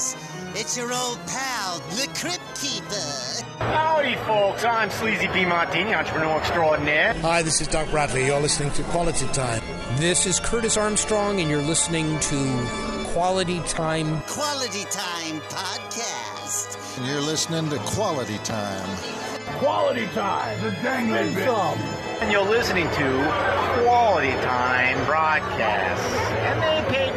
guys. It's your old pal, the Crypt Keeper. Howdy, folks. I'm Sleazy P. Martini, entrepreneur extraordinaire. Hi, this is Doc Bradley. You're listening to Quality Time. This is Curtis Armstrong, and you're listening to Quality Time. Quality Time Podcast. And you're listening to Quality Time. Quality Time. The dang And you're listening to Quality Time Broadcast. And they paid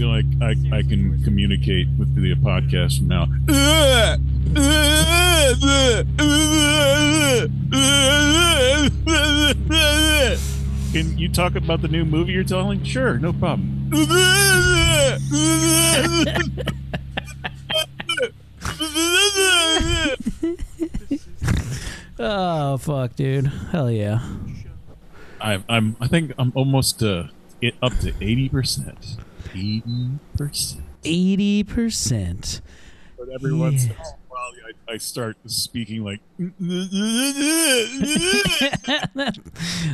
is the only I, I can communicate with the podcast from now. Can you talk about the new movie you're telling? Sure, no problem. Oh fuck, dude! Hell yeah! I, I'm I think I'm almost uh, up to eighty percent. Eighty percent. Eighty percent. But every once in a while, I, I start speaking like.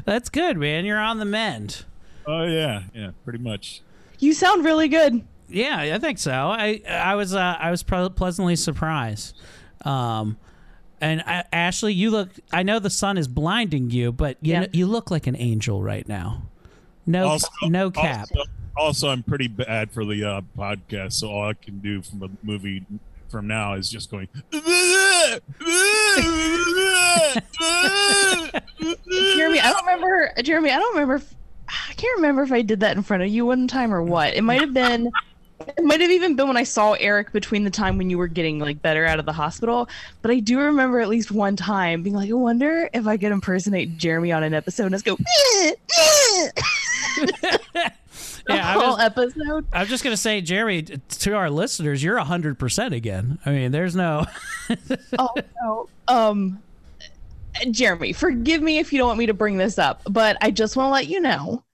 That's good, man. You're on the mend. Oh yeah, yeah, pretty much. You sound really good. Yeah, I think so. I I was uh, I was pleasantly surprised. Um, and uh, Ashley, you look. I know the sun is blinding you, but you Yeah. know, you look like an angel right now. No, Also, no cap. Also, also, I'm pretty bad for the uh, podcast, so all I can do from a movie from now is just going. Jeremy, I don't remember. Jeremy, I don't remember. If, I can't remember if I did that in front of you one time or what. It might have been. It might have even been when I saw Eric between the time when you were getting like better out of the hospital. But I do remember at least one time being like, I wonder if I could impersonate Jeremy on an episode and just go. Yeah, I whole was, episode. I'm just gonna say, Jerry, t- to our listeners, you're hundred percent again. I mean, there's no. oh no. Um Jeremy, forgive me if you don't want me to bring this up, but I just want to let you know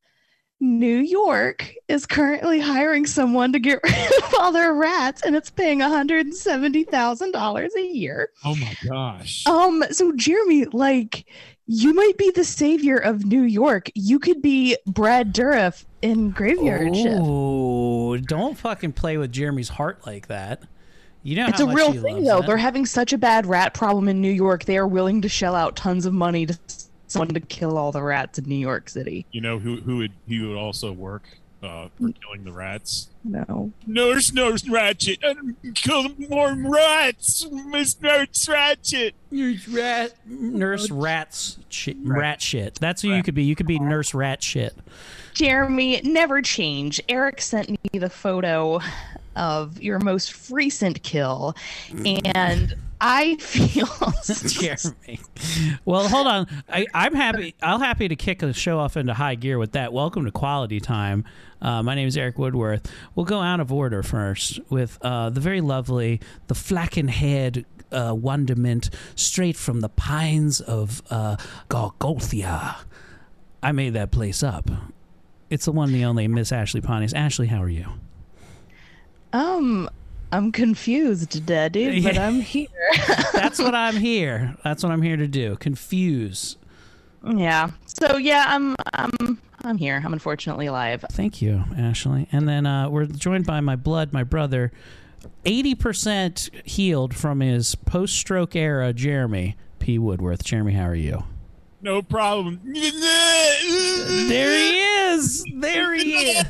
New York is currently hiring someone to get rid of all their rats and it's paying $170,000 a year. Oh my gosh! Um so Jeremy, like you might be the savior of New York. You could be Brad Dourif in Graveyard Shift. Oh, don't fucking play with Jeremy's heart like that. You know It's how a much real thing, though. it. They're having such a bad rat problem in New York. They are willing to shell out tons of money to someone to kill all the rats in New York City. You know who who would he would also work uh, for killing the rats? No. Nurse, Nurse Ratchet, kill more rats, Miss Nurse Ratchet. Nurse rat, nurse rats, shit, rat shit. That's who you could be. You could be nurse rat shit. Jeremy, never change. Eric sent me the photo of your most recent kill, and I feel Jeremy. Well, hold on. I, I'm happy. I'll happy to kick the show off into high gear with that. Welcome to Quality Time. Uh, my name is Eric Woodworth. We'll go out of order first with uh, the very lovely, the flacken-haired uh, wonderment straight from the pines of uh, Golgothia. I made that place up. It's the one, the only Miss Ashley Pontius. Ashley, how are you? Um I'm confused, Daddy, but Yeah. I'm here. That's what I'm here. That's what I'm here to do. Confuse. yeah. So yeah, I'm I'm I'm here. I'm unfortunately alive. Thank you, Ashley. And then uh, we're joined by my blood, my brother, 80% healed from his post stroke era, Jeremy P. Woodworth. Jeremy, how are you? No problem. There he is. There he is.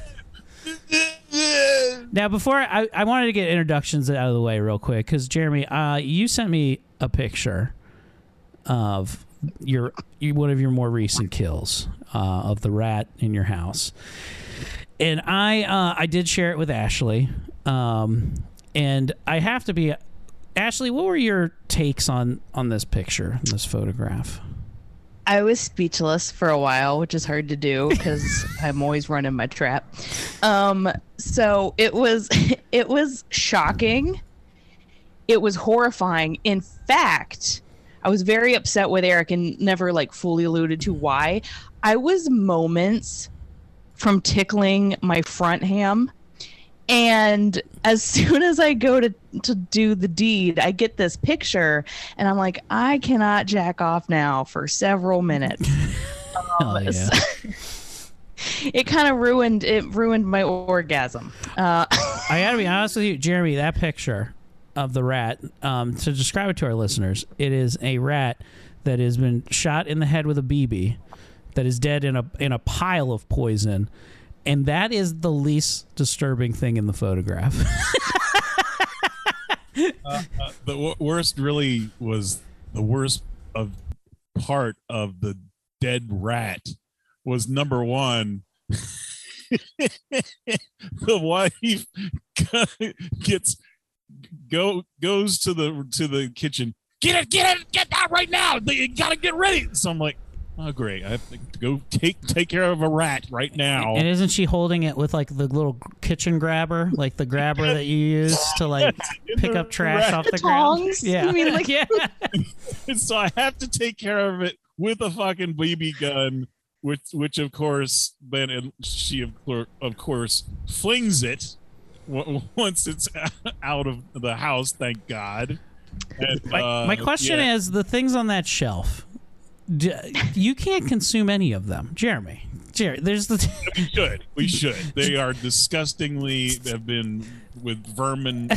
Now, before I, I wanted to get introductions out of the way real quick because Jeremy, uh, you sent me a picture of your you- one of your more recent kills uh, of the rat in your house, and I uh, I did share it with Ashley, um, and I have to be Ashley. What were your takes on on this picture, this photograph? I was speechless for a while, which is hard to do because I'm always running my trap. Um, so it was it was shocking. It was horrifying. In fact, I was very upset with Eric and never like fully alluded to why. I was moments from tickling my front ham. And as soon as I go to to do the deed, I get this picture, and I'm like, I cannot jack off now for several minutes. Um, yeah. so- it kind of ruined it ruined my orgasm. Uh, I gotta be honest with you, Jeremy. That picture of the rat, um, to describe it to our listeners, it is a rat that has been shot in the head with a BB, that is dead in a in a pile of poison, and that is the least disturbing thing in the photograph. uh, the w- worst really was the worst of part of the dead rat was number one. The wife gets go goes to the to the kitchen. Get it get it get that right now. You gotta get ready. So i'm like oh great i have to go take take care of a rat right now and isn't she holding it with like the little kitchen grabber, like the grabber that you use to like pick up trash rat. off the, The ground? tongs? Yeah, You mean, like- yeah. and so I have to take care of it with a fucking BB gun, which, which of course, then it- she of, cour- of course flings it once it's out of the house. Thank God. And, My, uh, my question yeah. is the things on that shelf. D- you can't consume any of them, Jeremy. Jerry, there's the. we should. We should. They are disgustingly have been with vermin.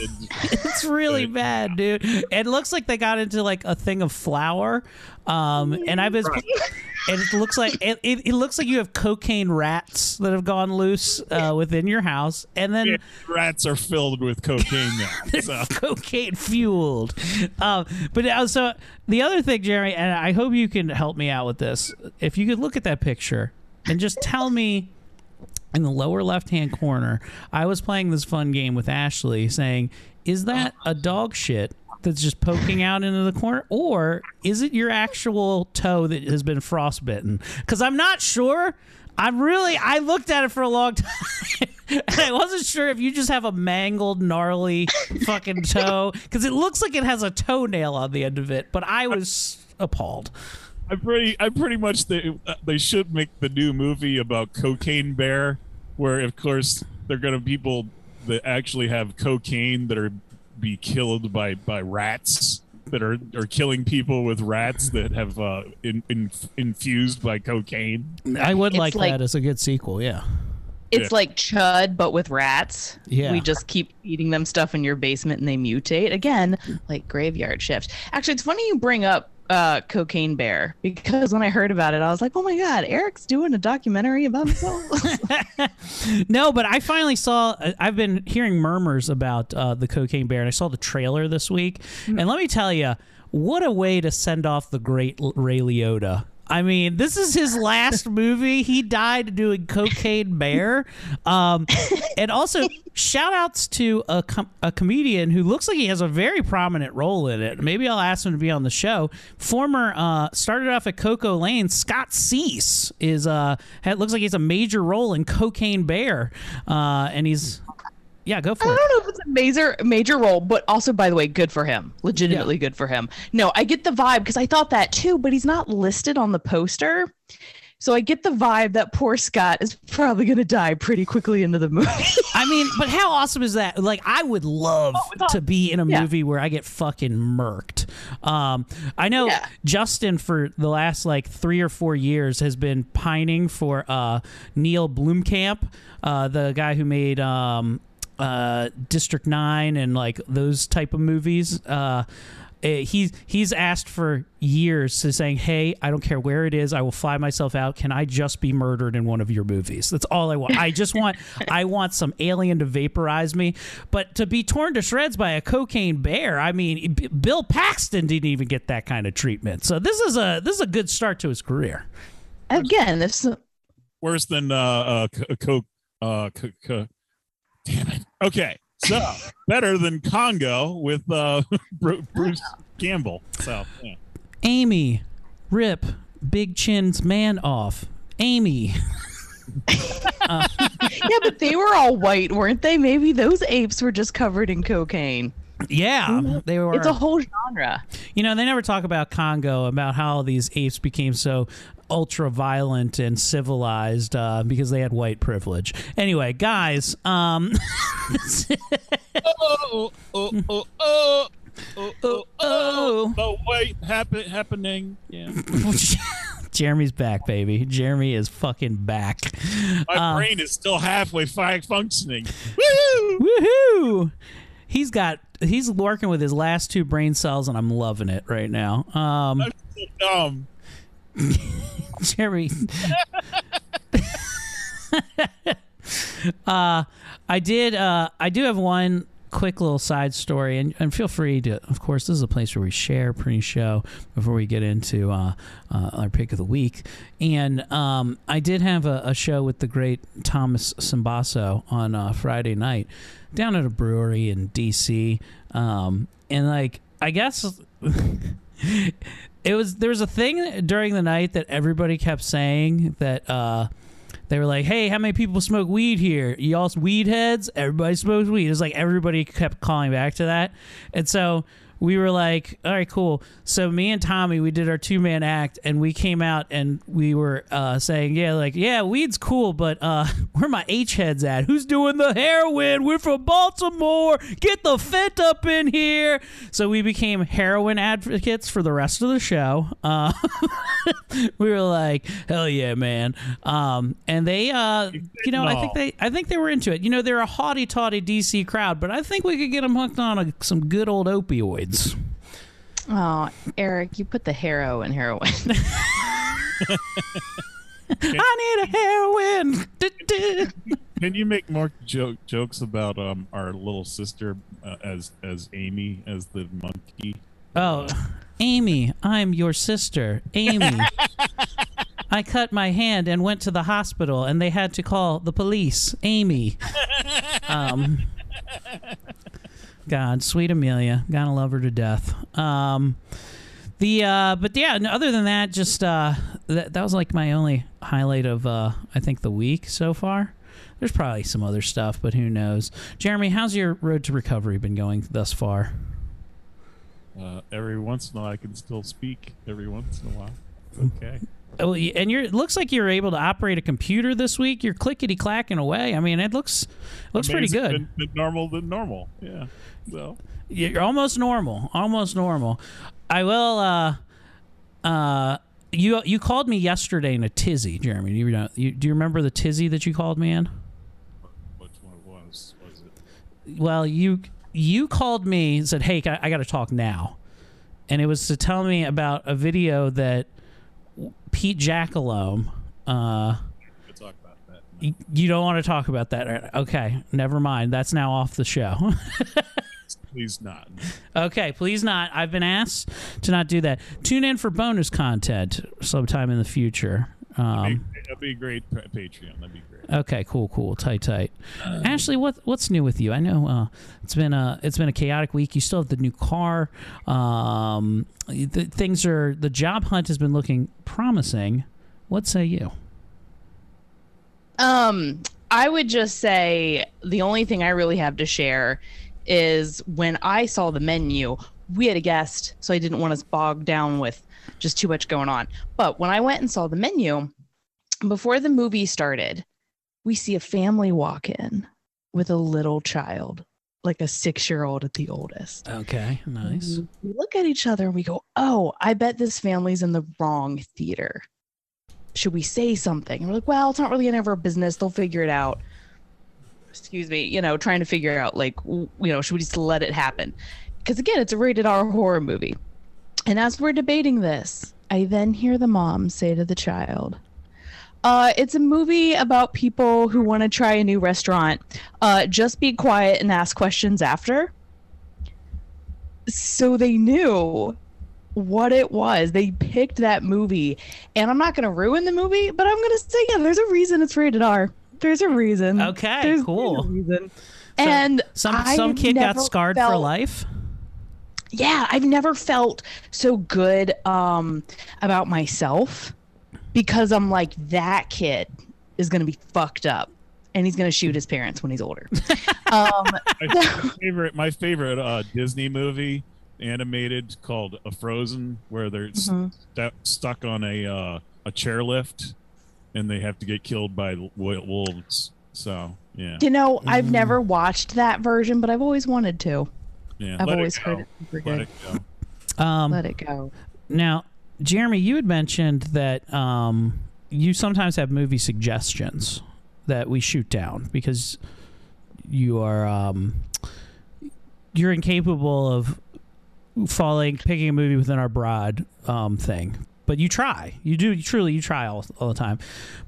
it's really bad, dude. It looks like they got into like a thing of flour, um, and I've been. And it looks like it, it, it looks like you have cocaine rats that have gone loose uh, within your house, and then rats are filled with cocaine now. So. cocaine fueled. Um, but uh, so the other thing, Jerry, and I hope you can help me out with this. If you could look at that picture and just tell me in the lower left hand corner, I was playing this fun game with Ashley saying, is that a dog shit? That's just poking out into the corner, or is it your actual toe that has been frostbitten? Because I'm not sure. I'm really. I looked at it for a long time, and I wasn't sure if you just have a mangled, gnarly fucking toe because it looks like it has a toenail on the end of it. But I was appalled. I'm pretty. I'm pretty much. They they should make the new movie about Cocaine Bear, where of course they're gonna people that actually have cocaine that are be killed by by rats that are are killing people with rats that have uh, in, in, infused by cocaine. I would like, like- that as a good sequel. Yeah. It's Yeah. like Chud, but with rats. Yeah. We just keep feeding them stuff in your basement and they mutate. Again, like graveyard shift. Actually, it's funny you bring up uh, Cocaine Bear because when I heard about it, I was like, oh my God, Eric's doing a documentary about himself. No, but I finally saw. I- I've been hearing murmurs about uh, the Cocaine Bear, and I saw the trailer this week. And let me tell you, what a way to send off the great Ray Liotta. I mean, this is his last movie. He died doing Cocaine Bear. Um, and also, shout outs to a, com- a comedian who looks like he has a very prominent role in it. Maybe I'll ask him to be on the show. Former, uh, started off at Coco Lane, Scott Seiss is, uh, ha- looks like he has a major role in Cocaine Bear. Uh, and he's, yeah, go I for it. I don't know if it's a major major role, but also, by the way, good for him. Legitimately good for him. No, I get the vibe because I thought that too, but he's not listed on the poster. So I get the vibe that poor Scott is probably going to die pretty quickly into the movie. I mean, but how awesome is that? Like, I would love to be in a Yeah. movie where I get fucking murked. Um, I know Yeah. Justin for the last like three or four years has been pining for uh, Neil Blomkamp, uh, the guy who made um, uh, District Nine and like those type of movies. Uh, eh, he's he's asked for years to saying, "Hey, I don't care where it is. I will fly myself out. Can I just be murdered in one of your movies? That's all I want. I just want I want some alien to vaporize me, but to be torn to shreds by a cocaine bear. I mean, B- Bill Paxton didn't even get that kind of treatment. So this is a this is a good start to his career. Again, this Worse than uh, uh, c- coke. Uh, c- c- damn it. Okay, so better than Congo with uh, Bru- Bruce Campbell. So yeah. Amy, Rip Big Chin's man off. Amy. yeah, but they were all white, weren't they? Maybe those apes were just covered in cocaine. Yeah, they were. It's a whole genre. You know, they never talk about Congo, about how these apes became so ultra violent and civilized uh, because they had white privilege. Anyway, guys, um, oh, oh, oh, oh. Oh, oh, oh, the white happen- happening. Yeah. Jeremy's back, baby. Jeremy is fucking back. My Uh, brain is still halfway functioning. Woohoo! He's got he's working with his last two brain cells, and I'm loving it right now. Um, I'm so dumb. Jeremy. uh, I did. Uh, I do have one quick little side story, and, and feel free to. Of course, this is a place where we share pre-show before we get into uh, uh, our pick of the week. And um, I did have a, a show with the great Thomas Simbasso on uh, Friday night down at a brewery in D.C. Um, and like, I guess. it was there was a thing during the night that everybody kept saying that uh they were like, "Hey, how many people smoke weed here? Y'all weed heads? Everybody smokes weed." It's like everybody kept calling back to that, and so we were like, "All right, cool." So me and Tommy, we did our two man act, and we came out and we were uh, saying, "Yeah, like yeah, weed's cool, but uh, where my H heads at? Who's doing the heroin? We're from Baltimore. Get the fit up in here." So we became heroin advocates for the rest of the show. Uh, we were like, "Hell yeah, man!" Um, and they, uh, you know, I think they, I think they were into it. You know, they're a haughty taughty DC crowd, but I think we could get them hooked on a, some good old opioids. Oh, Eric, you put the hero in heroin. I need a heroin. Can you make more joke jokes about um our little sister uh, as as Amy as the monkey? Oh, Amy, I'm your sister, Amy. I cut my hand and went to the hospital, and they had to call the police. Amy. Um, God, sweet Amelia, gotta love her to death. Um, the uh, but yeah, other than that, just uh, that that was like my only highlight of uh, I think the week so far. There's probably some other stuff, but who knows? Jeremy, how's your road to recovery been going thus far? Uh, every once in a while, I can still speak. Every once in a while, okay. And you're it looks like you're able to operate a computer this week. You're clickety clacking away. I mean, it looks looks pretty good. Than, normal than normal. Yeah. So You're almost normal. Almost normal. I will. uh uh You you called me yesterday in a tizzy, Jeremy. You, know, you do you remember the tizzy that you called me in? which one? Was it? Well, you you called me and said, "Hey, I, I got to talk now," and it was to tell me about a video that Pete Jackalope. Uh, talk about that. you, you don't want to talk about that, okay? Never mind. That's now off the show. Please not. okay, please not. I've been asked to not do that. Tune in for bonus content sometime in the future. Um, That'd be a great Patreon. That'd be great. Okay, cool, cool, tight, tight. Ashley, what what's new with you? I know uh, it's been a it's been a chaotic week. You still have the new car. Um, the, things are the job hunt has been looking promising. What say you? Um, I would just say the only thing I really have to share is when I saw the menu, we had a guest, so I didn't want us bogged down with just too much going on. But when I went and saw the menu, before the movie started, we see a family walk in with a little child, like a six year old at the oldest. Okay, nice. We look at each other and we go, Oh, I bet this family's in the wrong theater. Should we say something? And we're like, Well, it's not really any of our business. They'll figure it out. Excuse me, you know, trying to figure out, like, you know, should we just let it happen? Because again, it's a rated R horror movie. And as we're debating this, I then hear the mom say to the child, uh, it's a movie about people who want to try a new restaurant. Uh, just be quiet and ask questions after so they knew what it was. They picked that movie, and I'm not going to ruin the movie, but I'm going to say, yeah, there's a reason it's rated R. There's a reason. Okay, There's cool. reason. So and some some kid got scarred for life. yeah, I've never felt so good um about myself because I'm like that kid is gonna be fucked up and he's gonna shoot his parents when he's older. um, my favorite my favorite uh, Disney movie animated called a Frozen where they're Mhm. stu- stuck on a uh, a chairlift and they have to get killed by l- wolves. So yeah, you know, I've never watched that version, but I've always wanted to. yeah. I've let it always go. heard it super Let good. it go. Um, Let it go. Now, Jeremy, you had mentioned that um, you sometimes have movie suggestions that we shoot down because you are um, you're incapable of falling picking a movie within our broad um, thing. But you try. You do truly. You try all, all the time.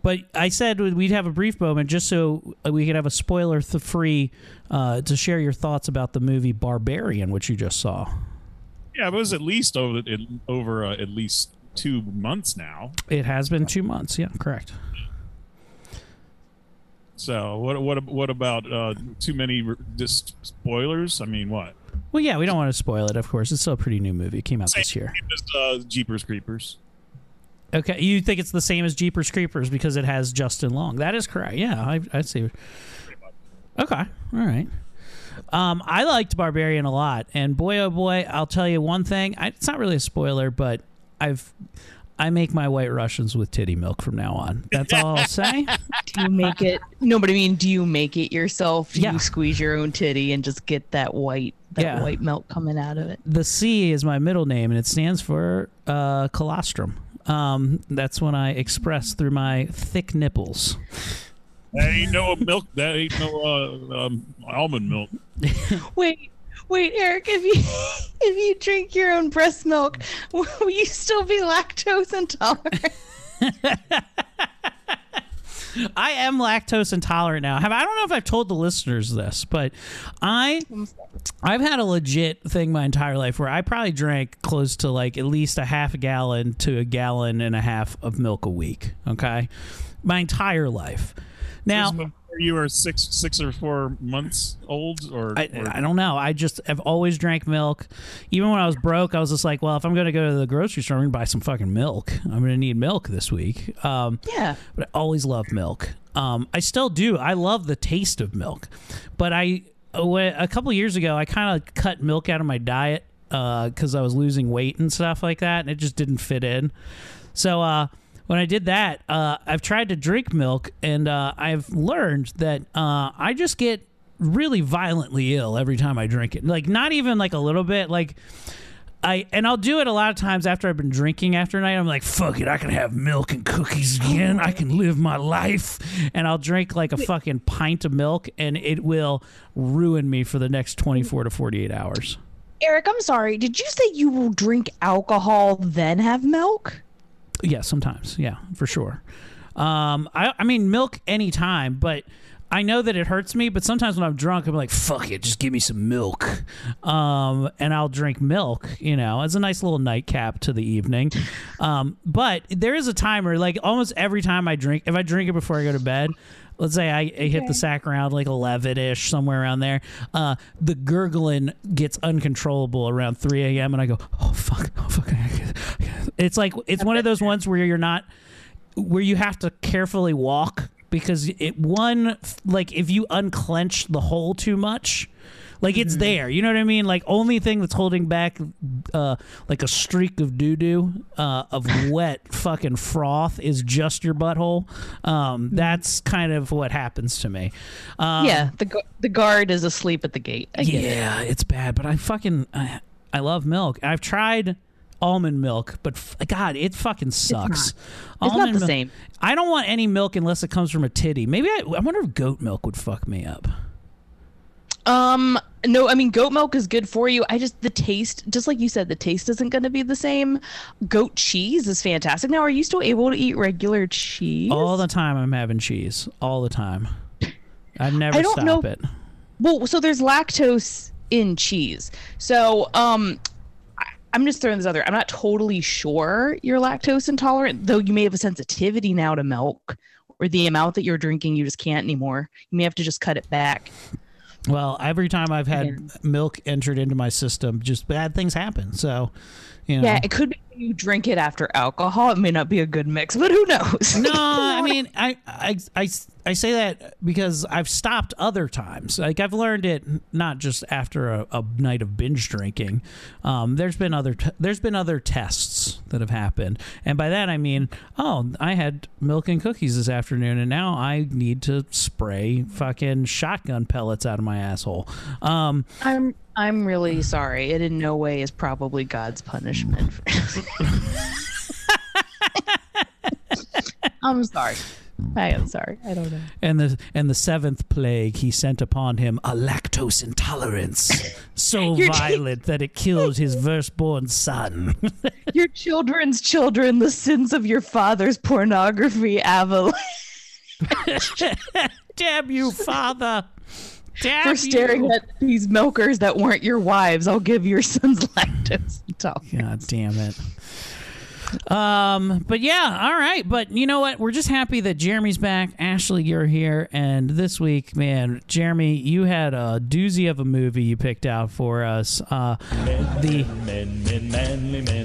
But I said we'd have a brief moment just so we could have a spoiler th- free uh, to share your thoughts about the movie Barbarian, which you just saw. Yeah, it was at least over over uh, at least two months now. It has been two months. Yeah, correct. So what what what about uh, too many just spoilers? I mean, what? Well, yeah, we don't want to spoil it. Of course, it's still a pretty new movie. It came out Same this year. as uh, Jeepers Creepers. Okay, you think it's the same as Jeepers Creepers because it has Justin Long? That is correct. Yeah, I, I see. Okay, all right. Um, I liked Barbarian a lot, and boy, oh boy, I'll tell you one thing. I, it's not really a spoiler, but I've I make my White Russians with titty milk from now on. That's all I'll say. Do you make it? No, but I mean, do you make it yourself? Do Yeah. you squeeze your own titty and just get that white, that Yeah. white milk coming out of it? The C is my middle name, and it stands for uh, colostrum. Um, that's when I express through my thick nipples. That ain't no milk. That ain't no uh, um, almond milk. Wait, wait, Eric. If you if you drink your own breast milk, will you still be lactose intolerant? I am lactose intolerant now. Have I don't know if I've told the listeners this, but I I've had a legit thing my entire life where I probably drank close to like at least a half a gallon to a gallon and a half of milk a week. Okay, my entire life. Now Before you are six six or four months old, or, I, or I don't know. I just have always drank milk. Even when I was broke, I was just like, well, if I'm going to go to the grocery store, I'm going to buy some fucking milk. I'm going to need milk this week. Um, Yeah. But I always loved milk. Um, I still do. I love the taste of milk. But I, a wa- a couple years ago, I kind of cut milk out of my diet because I was losing weight and stuff like that, and it just didn't fit in. So, uh, when I did that, uh, I've tried to drink milk, and uh, I've learned that uh, I just get really violently ill every time I drink it. Like not even like a little bit. Like I and I'll do it a lot of times after I've been drinking after a night. I'm like, fuck it, I can have milk and cookies again. I can live my life, and I'll drink like a fucking pint of milk, and it will ruin me for the next 24 to 48 hours. Eric, I'm sorry. Did you say you will drink alcohol then have milk? Yeah, sometimes. Yeah, for sure. Um, I, I mean, milk anytime, but I know that it hurts me. But sometimes when I'm drunk, I'm like, fuck it, just give me some milk. Um, and I'll drink milk, you know, as a nice little nightcap to the evening. Um, but there is a timer, like almost every time I drink, if I drink it before I go to bed, let's say I, I hit the sack around like 11 ish, somewhere around there, uh, the gurgling gets uncontrollable around 3 a.m. And I go, oh, fuck, oh, fuck. It's like, it's one of those ones where you're not, where you have to carefully walk because it, one, like if you unclench the hole too much, like it's there. You know what I mean? Like only thing that's holding back, uh, like a streak of doo doo, uh, of wet fucking froth is just your butthole. Um, that's kind of what happens to me. Um, yeah, the the guard is asleep at the gate. I get it. yeah, it's bad, but I fucking I, I love milk. I've tried almond milk, but f- God, it fucking sucks. It's not Almond the mil- same. I don't want any milk unless it comes from a titty. Maybe I, I wonder if goat milk would fuck me up. Um, no, I mean goat milk is good for you. I just the taste, just like you said, the taste isn't going to be the same. Goat cheese is fantastic. Now, are you still able to eat regular cheese? All the time I'm having cheese. All the time. I never I don't stop know- it. Well, so there's lactose in cheese. So, um, I'm just throwing this other. I'm not totally sure you're lactose intolerant, though you may have a sensitivity now to milk or the amount that you're drinking, you just can't anymore. You may have to just cut it back. Well, every time I've had milk entered into my system, just bad things happen. So, you know. Yeah, it could be you drink it after alcohol. It may not be a good mix, but who knows? no, I mean, I, I, I, I say that because I've stopped other times. Like I've learned it not just after a, a night of binge drinking. Um, there's been other t- there's been other tests that have happened, and by that I mean, oh, I had milk and cookies this afternoon, and now I need to spray fucking shotgun pellets out of my asshole. Um, I'm I'm really sorry. It in no way is probably God's punishment. I'm sorry. I am sorry. I don't know. And the and the seventh plague he sent upon him a lactose intolerance so violent that it killed his firstborn son. Your children's children, the sins of your father's pornography avalanche Damn you, father! Damn for staring you. at these milkers that weren't your wives. I'll give your sons lactose intolerance. God damn it. Um, but yeah, all right. But you know what? We're just happy that Jeremy's back. Ashley, you're here, and this week, man, Jeremy, you had a doozy of a movie you picked out for us. Uh, the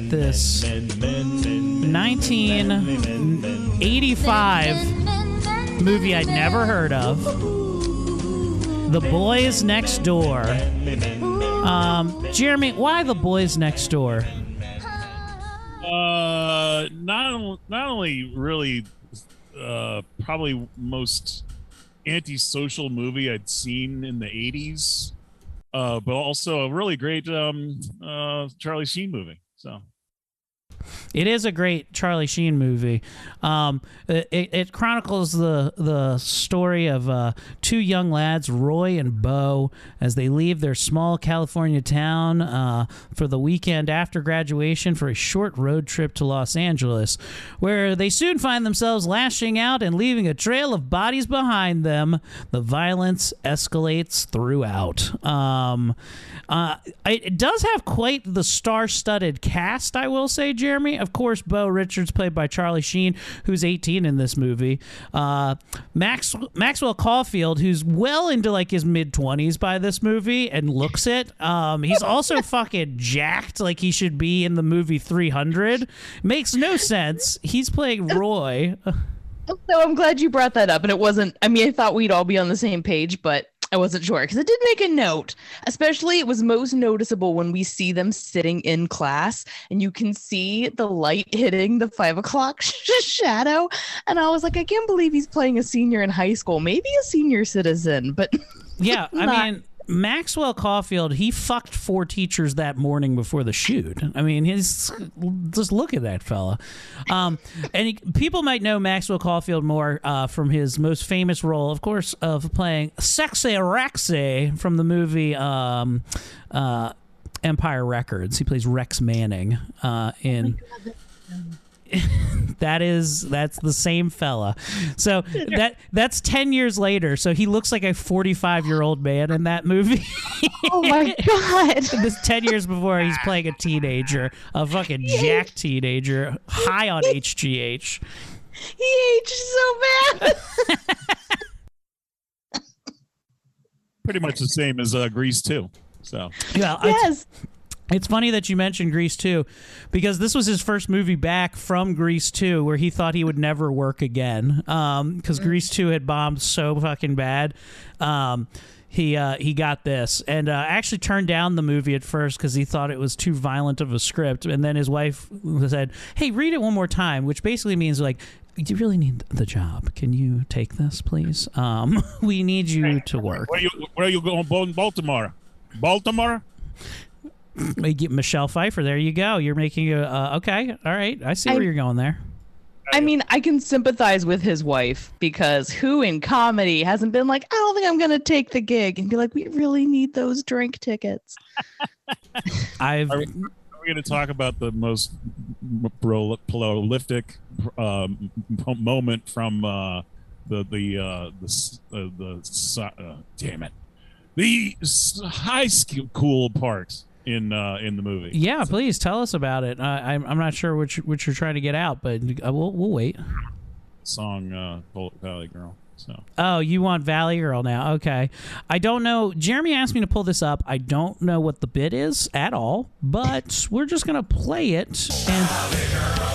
this 1985 movie I'd never heard of. The Boys Next Door. Um, Jeremy, why The Boys Next Door? Uh, not not only really, uh, probably most antisocial movie I'd seen in the '80s, uh, but also a really great um, uh, Charlie Sheen movie. So It is a great Charlie Sheen movie. Um, it, it chronicles the the story of uh, two young lads, Roy and Bo, as they leave their small California town uh, for the weekend after graduation for a short road trip to Los Angeles, where they soon find themselves lashing out and leaving a trail of bodies behind them. The violence escalates throughout. Um, uh, it does have quite the star-studded cast, I will say, Jeremy. Of course, Bo Richards, played by Charlie Sheen, who's 18 in this movie. Uh, Max Maxwell Caulfield, who's well into like his mid 20s by this movie and looks it. Um, he's also fucking jacked, like he should be in the movie 300. Makes no sense. He's playing Roy. So I'm glad you brought that up. And it wasn't, I mean, I thought we'd all be on the same page, but I wasn't sure because it did make a note. Especially, it was most noticeable when we see them sitting in class and you can see the light hitting the five o'clock shadow. And I was like, I can't believe he's playing a senior in high school, maybe a senior citizen, but Yeah, I mean Maxwell Caulfield, he fucked four teachers that morning before the shoot. I mean, he's just look at that fella. Um, and he, people might know Maxwell Caulfield more uh, from his most famous role, of course, of playing Sexy Rexy from the movie um, uh, Empire Records. He plays Rex Manning uh, in. that is that's the same fella so that that's 10 years later so he looks like a 45 year old man in that movie oh my God. this 10 years before he's playing a teenager a fucking jack teenager high on hgh he aged so bad. pretty much the same as uh, Grease too. So yeah yes. It's funny that you mentioned Grease 2 because this was his first movie back from Grease 2 where he thought he would never work again because Grease 2 had bombed so fucking bad. Um, he uh, he got this and uh, actually turned down the movie at first because he thought it was too violent of a script. And then his wife said, "Hey, read it one more time," which basically means like, "You really need the job. Can you take this, please? Um, we need you to work." where you where you going? Baltimore, Baltimore. We get Michelle Pfeiffer. There you go. You're making a uh, okay. All right, I see where I- you're going there. I mean, I can sympathize with his wife because who in comedy hasn't been like, I don't think I'm going to take the gig and be like, we really need those drink tickets. I've Are we, we going to talk about the most m- prolific um, moment from uh, the the uh, the s- uh, the uh, damn it the high school part in uh, in the movie? yeah. Please tell us about it. I, I'm I'm not sure which which you're trying to get out, but uh, we'll we'll wait. Song uh, Bullet Valley Girl. So Oh, you want Valley Girl now? Okay. I don't know. Jeremy asked me to pull this up. I don't know what the bit is at all, but we're just gonna play it. And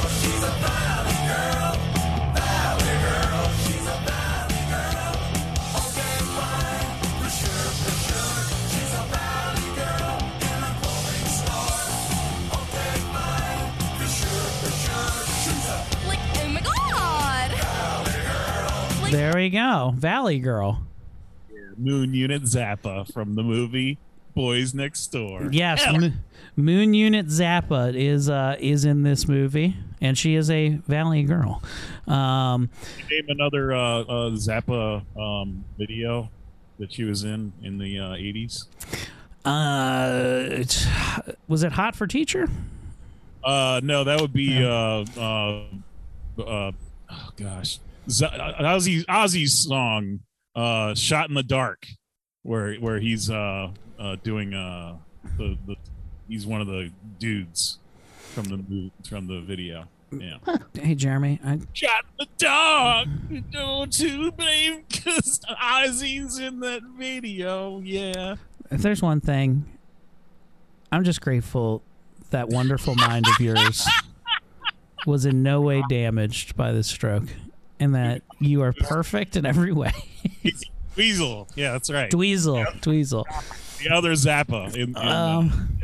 there we go, Valley Girl. Moon Unit Zappa from the movie Boys Next Door. Yes, Mo- Moon Unit Zappa is uh, is in this movie, and she is a Valley Girl. Um, Name another uh, uh, Zappa um, video that she was in in the uh, 80s. uh, was it Hot for Teacher? Uh, no, that would be uh, uh, uh, oh gosh, Z- Ozzy Ozzy's song, uh, "Shot in the Dark," where where he's uh, uh doing uh the, the he's one of the dudes from the from the video. Yeah, Hey, Jeremy. I, shot in the dark. Don't you blame? Cause Ozzy's in that video. Yeah. if there's one thing, I'm just grateful that wonderful mind of yours was in no way damaged by this stroke, and that you are perfect in every way. Weasel. Yeah, that's right. Dweezil, Dweezil. The other Zappa. In, in, Um,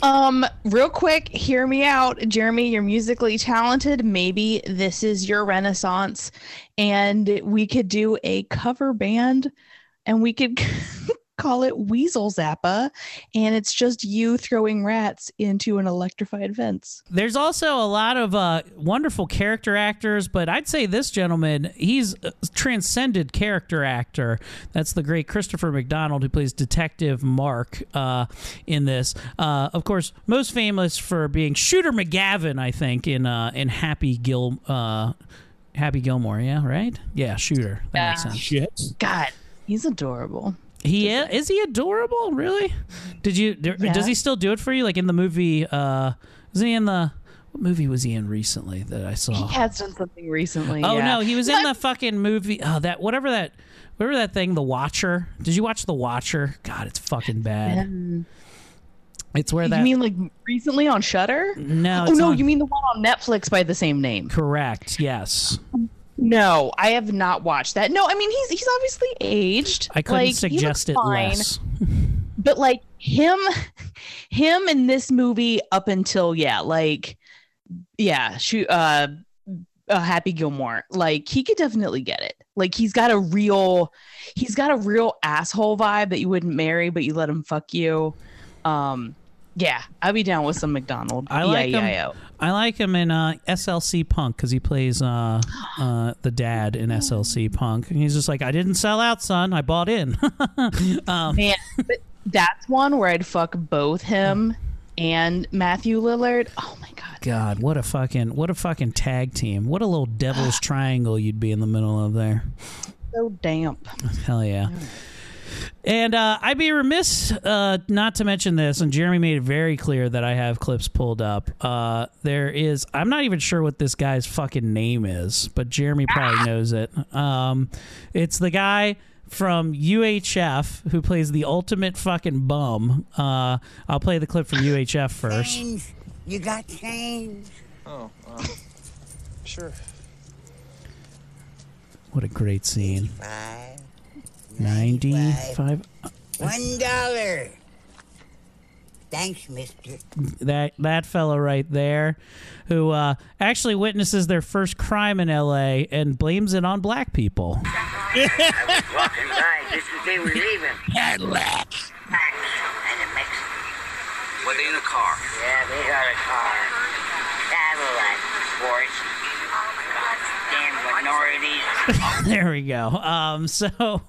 Um, real quick, hear me out. Jeremy, you're musically talented. Maybe this is your renaissance and we could do a cover band and we could call it Weasel Zappa and it's just you throwing rats into an electrified fence. There's also a lot of uh, wonderful character actors, but I'd say this gentleman, he's a transcended character actor. That's the great Christopher McDonald, who plays Detective Mark uh, in this. Uh, of course, most famous for being Shooter McGavin, I think, in uh, in Happy Gil. Uh, Happy Gilmore, yeah, right? Yeah, Shooter. That makes sense. Shit. God, he's adorable. He is, is he adorable? Really? Did you? d- Yeah. Does he still do it for you? Like in the movie? Uh, was he in the? What movie was he in recently that I saw? He has done something recently. Oh yeah. no, he was in the fucking movie. Oh, that whatever that whatever that thing, The Watcher. Did you watch The Watcher? God, it's fucking bad. Um, It's where that. you mean like recently on Shutter? no, Oh no, on- you mean the one on Netflix by the same name? correct? Yes, No, I have not watched that. No, I mean he's he's obviously aged. I couldn't like, suggest it fine, less. But like him, him in this movie up until yeah, like yeah, shoot, uh, uh, Happy Gilmore, like he could definitely get it. Like he's got a real, he's got a real asshole vibe that you wouldn't marry, but you let him fuck you. Um, yeah, I'd be down with some McDonald. I like him. I like him in uh, SLC Punk because he plays uh, uh, the dad in SLC Punk. And he's just like, I didn't sell out, son. I bought in. um, Man, that's one where I'd fuck both him and Matthew Lillard. Oh my god. God, what a fucking what a fucking tag team. What a little devil's triangle you'd be in the middle of there. So damp. Hell yeah. And uh, I'd be remiss uh, not to mention this, and Jeremy made it very clear that I have clips pulled up. Uh, there is, I'm not even sure what this guy's fucking name is, but Jeremy probably knows it. Um, it's the guy from UHF who plays the ultimate fucking bum. Uh, I'll play the clip from UHF first. Change. You got change. Oh, um, sure. What a great scene. Five. 95. One dollar. Thanks, mister. that that fellow right there who uh, actually witnesses their first crime in LA and blames it on black people. Walking by just as they were leaving. Cadillacs. And a Mexican. Were they in a car? Yeah, they got a car. Cadillac, sports. Damn minorities. there we go. Um, so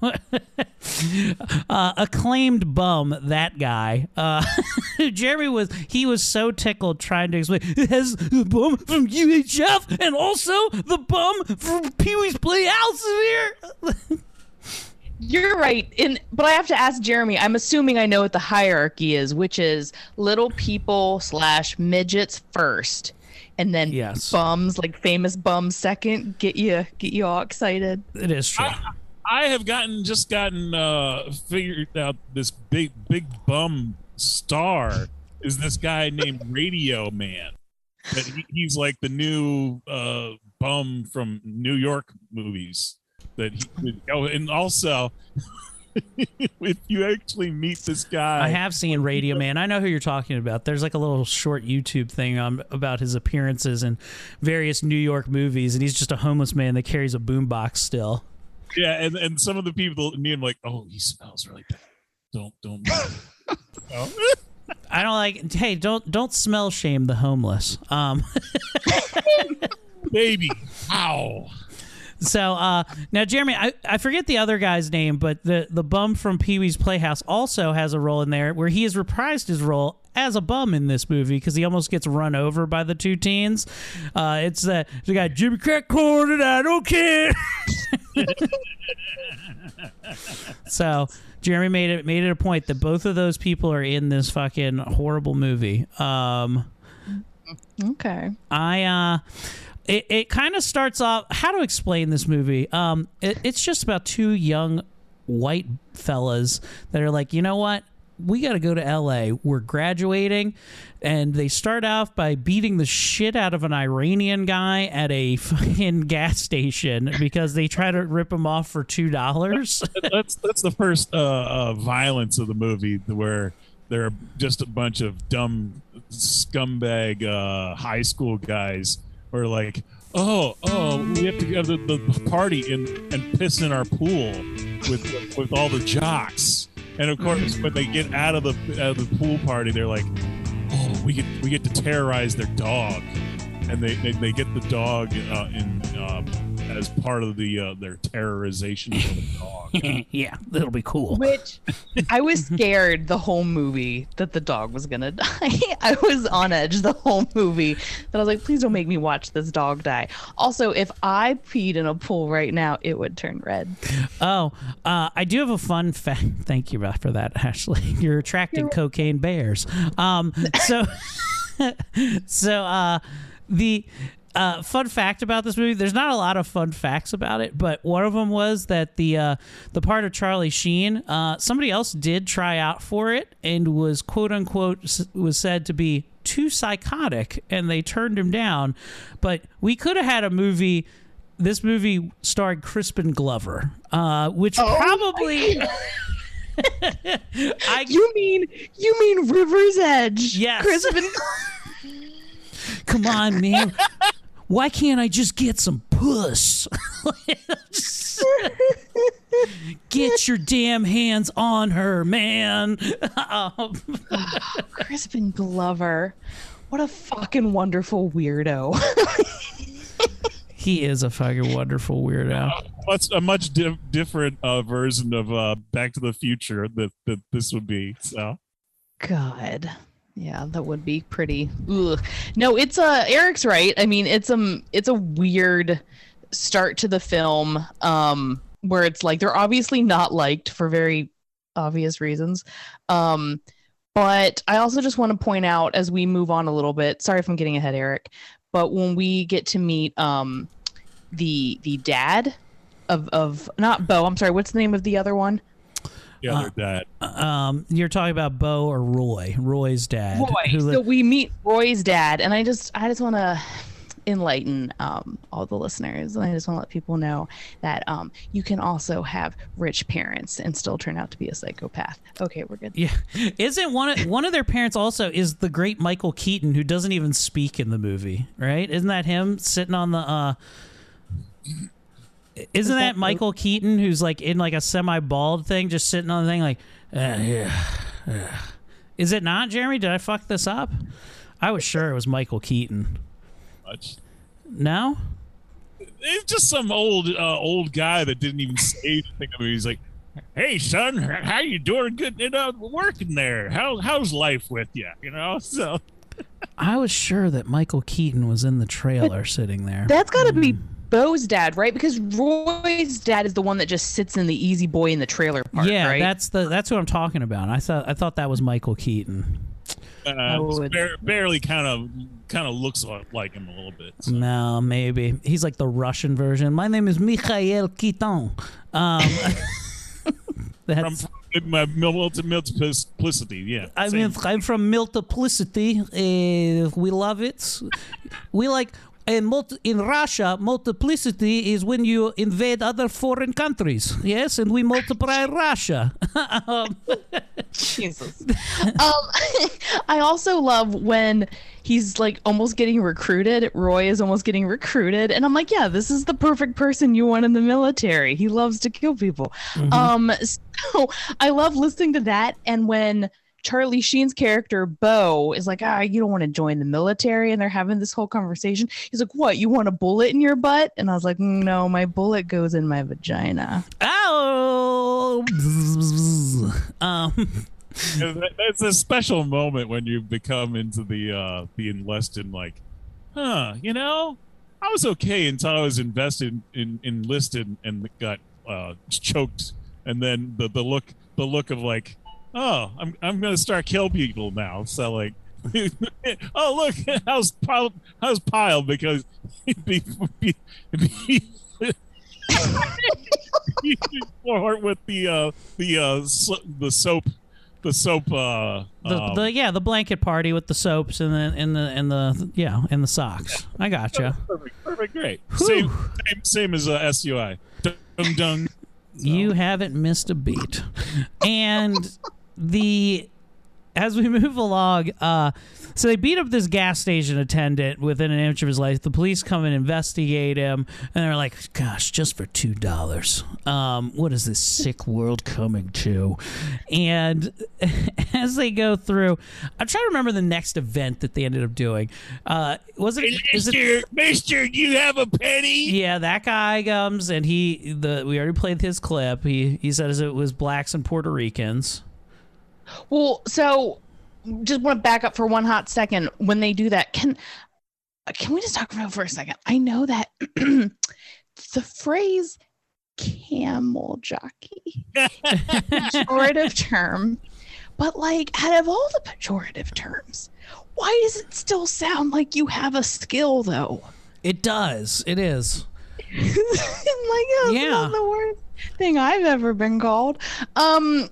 uh, acclaimed bum that guy. Uh, Jeremy was he was so tickled trying to explain. It has the bum from UHF and also the bum from Pee Wee's Playhouse here. You're right. In but I have to ask Jeremy. I'm assuming I know what the hierarchy is, which is little people slash midgets first, and then Yes. bums like famous bums second. Get you get you all excited. It is true. I have gotten just gotten uh figured out this big big bum star is this guy named Radio Man. That he, he's like the new uh bum from New York movies. That he oh and also if you actually meet this guy I have seen Radio Man. I know who you're talking about. There's like a little short YouTube thing um, about his appearances in various New York movies, and he's just a homeless man that carries a boombox still. Yeah, and, and some of the people me I'm like, oh, he smells really bad. Don't don't. Oh. I don't like. Hey, don't don't smell shame the homeless. Um, baby, ow. So uh, now, Jeremy, I, I forget the other guy's name, but the the bum from Pee Wee's Playhouse also has a role in there where he has reprised his role as a bum in this movie because he almost gets run over by the two teens. Uh, it's the the guy Jimmy Crack Corn and I don't care. so Jeremy made it made it a point that both of those people are in this fucking horrible movie. Um, Okay. I uh it, it kind of starts off how to explain this movie. Um it, it's just about two young white fellas that are like, "You know what? We got to go to LA. We're graduating." And they start off by beating the shit out of an Iranian guy at a fucking gas station because they try to rip him off for $2. that's that's the first uh, uh, violence of the movie where there are just a bunch of dumb scumbag uh, high school guys are like, oh, oh, we have to have the, the party and, and piss in our pool with with all the jocks. And of course, when they get out of the out of the pool party, they're like, oh, we get we get to terrorize their dog, and they they, they get the dog uh, in um, as part of the uh, their terrorization of the dog. yeah, that'll be cool. Which I was scared the whole movie that the dog was gonna die. I was on edge the whole movie. That I was like, please don't make me watch this dog die. Also, if I peed in a pool right now, it would turn red. Oh, uh, I do have a fun fact. Thank you for that, Ashley. You're attracting cocaine bears. Um, so, so uh, the uh, fun fact about this movie. There's not a lot of fun facts about it, but one of them was that the uh, the part of Charlie Sheen, uh, somebody else did try out for it and was quote unquote was said to be too psychotic, and they turned him down. But we could have had a movie. This movie starred Crispin Glover, uh, which probably. I, you mean you mean River's Edge? Yes. Crispin. Come on, man. Why can't I just get some puss? get your damn hands on her, man. Um, Crispin Glover. What a fucking wonderful weirdo. he is a fucking wonderful weirdo. What's a much di- different uh, version of uh, Back to the Future that, that this would be. So God. Yeah, that would be pretty. Ugh. No, it's uh Eric's right. I mean, it's um it's a weird start to the film um where it's like they're obviously not liked for very obvious reasons. Um but I also just want to point out as we move on a little bit. Sorry if I'm getting ahead, Eric, but when we get to meet um the the dad of of not Bo, I'm sorry, what's the name of the other one? Yeah, they're dad. Um, you're talking about Bo or Roy? Roy's dad. Roy. who li- so we meet Roy's dad, and I just I just want to enlighten um, all the listeners, and I just want to let people know that um, you can also have rich parents and still turn out to be a psychopath. Okay, we're good. Yeah, isn't one of one of their parents also is the great Michael Keaton who doesn't even speak in the movie, right? Isn't that him sitting on the? uh Isn't that Michael Keaton who's like in like a semi bald thing, just sitting on the thing like, uh, yeah, yeah. Is it not Jeremy? Did I fuck this up? I was sure it was Michael Keaton. Much. No. It's just some old uh, old guy that didn't even say anything to me. He's like, "Hey, son, how you doing? Good, you know, working there. How how's life with you? You know." So I was sure that Michael Keaton was in the trailer sitting there. That's got to be Hmm. Bo's dad, right? Because Roy's dad is the one that just sits in the easy boy in the trailer part, yeah, right? that's the that's what I'm talking about. I thought I thought that was Michael Keaton. Uh, would- bar- barely kind of kind of looks like him a little bit. No, maybe he's like the Russian version. My name is Mikhail Keaton. Um, From, that's. from my multi- multiplicity, yeah. I mean, I'm from Multiplicity. Uh, we love it. We like in, multi- in Russia. Multiplicity is when you invade other foreign countries. Yes, and we multiply Russia. um, Jesus. um, I also love when he's like almost getting recruited. Roy is almost getting recruited, and I'm like, yeah, this is the perfect person you want in the military. He loves to kill people. Mhm. Um, so I love listening to that, and when. Charlie Sheen's character Bo is like, ah, you don't want to join the military, and they're having this whole conversation. He's like, what? You want a bullet in your butt? And I was like, no, my bullet goes in my vagina. Ow! um, Yeah, that- That's a special moment when you become into the uh the enlisted like, huh, you know, I was okay until I was invested in enlisted and got uh choked and then the the look the look of like, oh, I'm I'm gonna start kill people now. So like oh look, how's pile how's pile because be, be, be, with the uh the uh so, the soap the soap uh the, um, the yeah, the blanket party with the soaps and the and the and the yeah and the socks. I gotcha. perfect perfect great same same same as uh, SUI dung dung You haven't missed a beat. And the as we move along, uh so they beat up this gas station attendant within an inch of his life. The police come and investigate him, and they're like, "Gosh, just for two dollars, um, what is this sick world coming to?" And as they go through, I'm trying to remember the next event that they ended up doing. Uh, was it? Is it Mister Mister you have a penny yeah, that guy comes and he the we already played his clip. He he says it was blacks and Puerto Ricans. Well, so just want to back up for one hot second. When they do that, can can we just talk about it for a second? I know that the phrase camel jockey pejorative term, but like out of all the pejorative terms, why does it still sound like you have a skill though? It does. It is. like that's Yeah. not the worst thing I've ever been called. Um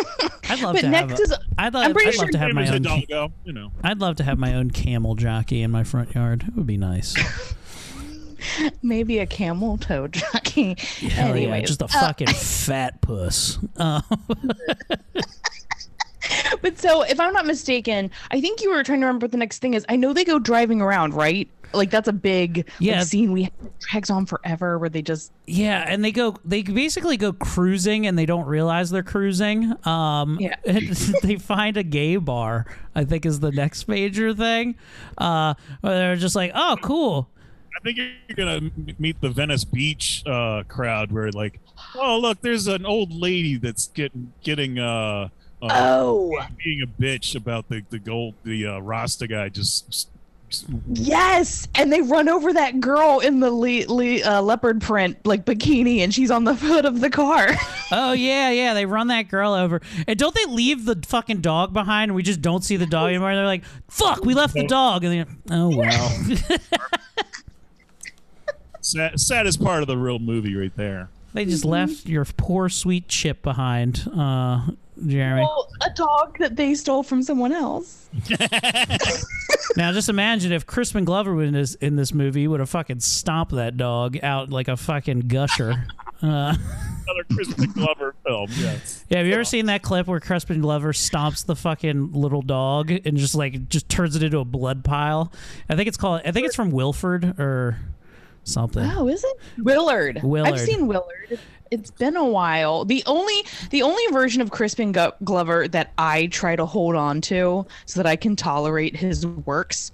I'd love but to have. next A, is I'd, I'm pretty I'd sure love to have my Same as a own. doggo, you know I'd love to have my own camel jockey in my front yard. It would be nice. maybe a camel toe jockey. Hell yeah, just a uh, fucking fat puss. Uh, But so, if I'm not mistaken, I think you were trying to remember what the next thing is. I know they go driving around, right? Like that's a big like, scene we drags on forever, where they just Yeah, and they go they basically go cruising and they don't realize they're cruising. Um Yeah. they find a gay bar, I think is the next major thing. Uh where they're just like, "Oh, cool." I think you're gonna meet the Venice Beach uh, crowd where like, oh look, there's an old lady that's getting getting uh, uh Oh. being a bitch about the the gold the uh, Rasta guy just. Just yes, and they run over that girl in the le- le- uh, leopard print like bikini, and she's on the hood of the car. Oh yeah, yeah, they run that girl over. And don't they leave the fucking dog behind and we just don't see the dog anymore? They're like, "Fuck, we left the dog." And then, "Oh well." sad, saddest part of the real movie right there. they just left your poor sweet chip behind, uh Jeremy. well, a dog that they stole from someone else. Now, just imagine if Crispin Glover was in this, in this movie, he would have fucking stomped that dog out like a fucking gusher. Uh, Another Crispin Glover film. Yes. yeah, have you ever seen that clip where Crispin Glover stomps the fucking little dog and just like just turns it into a blood pile? I think it's called. I think it's from Wilford or something. Oh, is it Willard? Willard. I've seen Willard. It's been a while. The only the only version of Crispin Go- Glover that I try to hold on to so that I can tolerate his works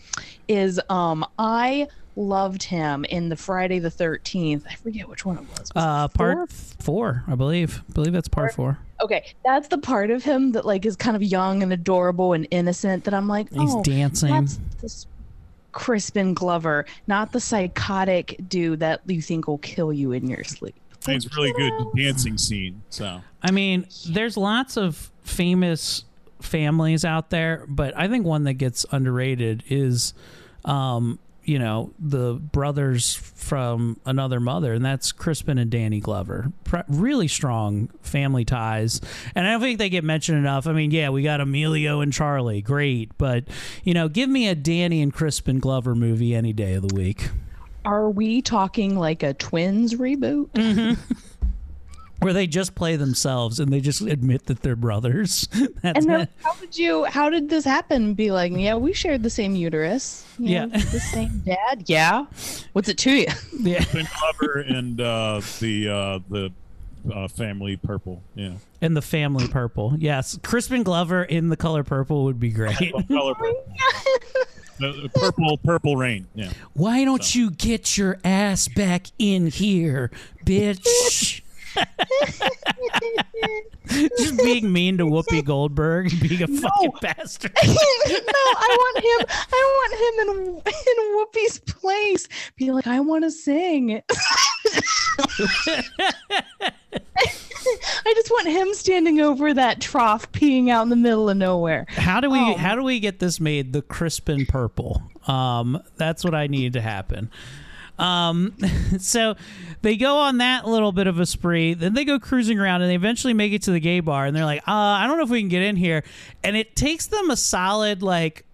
is um I loved him in the Friday the 13th. I forget which one it was. Was it Uh, part four? four, I believe. I believe that's part four. Okay, that's the part of him that like is kind of young and adorable and innocent that I'm like, He's oh, dancing. That's this Crispin Glover, not the psychotic dude that you think will kill you in your sleep. And It's really good dancing scene. So I mean, there's lots of famous families out there, but I think one that gets underrated is, um, you know, the brothers from another mother, and that's Crispin and Danny Glover. Pre- really strong family ties, and I don't think they get mentioned enough. I mean, yeah, we got Emilio and Charlie, great, but you know, give me a Danny and Crispin Glover movie any day of the week. Are we talking like a twins reboot? Mm-hmm. Where they just play themselves and they just admit that they're brothers. That's and then it. how did you? How did this happen? Be like, yeah, we shared the same uterus. you Yeah. know, the same dad. Yeah. What's it to you? Yeah. Finn Glover and uh, the uh, the uh, family purple. Yeah. And the family purple. Yes. Crispin Glover in the color purple would be great. Color purple. The- the purple purple rain. Yeah. Why don't you get your ass back in here, bitch? Just being mean to Whoopi Goldberg, being a fucking bastard. no, I want him. I want him in in Whoopi's place. Be like, I want to sing. I just want him standing over that trough, peeing out in the middle of nowhere. How do we Oh. how do we get this made the Crispin purple? Um, that's what I need to happen. Um, so they go on that little bit of a spree. Then they go cruising around, and they eventually make it to the gay bar. And they're like, uh, "I don't know if we can get in here." And it takes them a solid like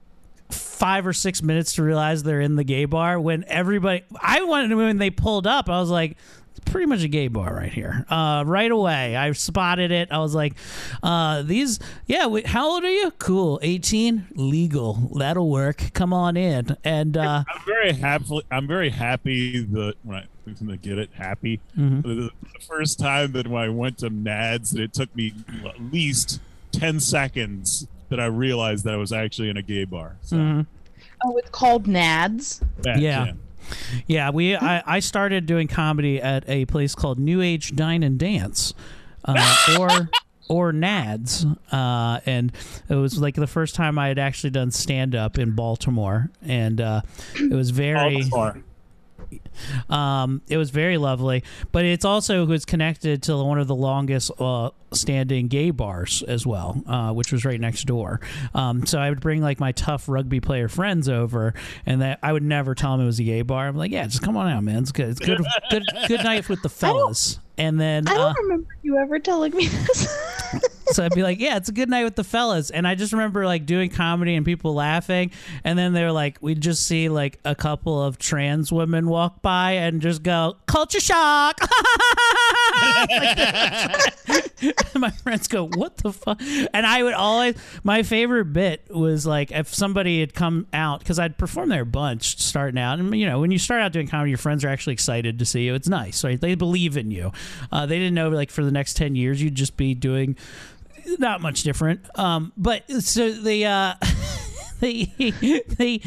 five or six minutes to realize they're in the gay bar. When everybody, I wanted when they pulled up, I was like. It's pretty much a gay bar right here. Uh, right away, I spotted it. I was like, uh, "These, yeah. Wait, how old are you? Cool, eighteen, legal. That'll work. Come on in." And uh, I'm very happy. I'm very happy that when I I'm gonna get it happy. Mhm. The, the first time that when I went to Nads, that it took me at least ten seconds that I realized that I was actually in a gay bar. So, mhm. Oh, it's called Nads. that, yeah. Yeah, we I, I started doing comedy at a place called New Age Dine and Dance, uh, or or Nads, uh, and it was like the first time I had actually done stand up in Baltimore, and uh, it was very. Baltimore. Um, it was very lovely, but it's also was connected to one of the longest uh, standing gay bars as well, uh, which was right next door. Um, so I would bring like my tough rugby player friends over, and that I would never tell them it was a gay bar. I'm like, yeah, just come on out, man. It's good. It's good. good. Good night with the fellas. And then I uh, don't remember you ever telling me this. so I'd be like, "Yeah, it's a good night with the fellas," and I just remember like doing comedy and people laughing, and then they're like, we'd just see like a couple of trans women walk by and just go, "Culture shock!" My friends go, "What the fuck?" And I would always, my favorite bit was like if somebody had come out because I'd perform there a bunch starting out, and you know when you start out doing comedy, your friends are actually excited to see you. It's nice, right? They believe in you. Uh, they didn't know like for the next ten years you'd just be doing not much different. Um, but so the uh, the they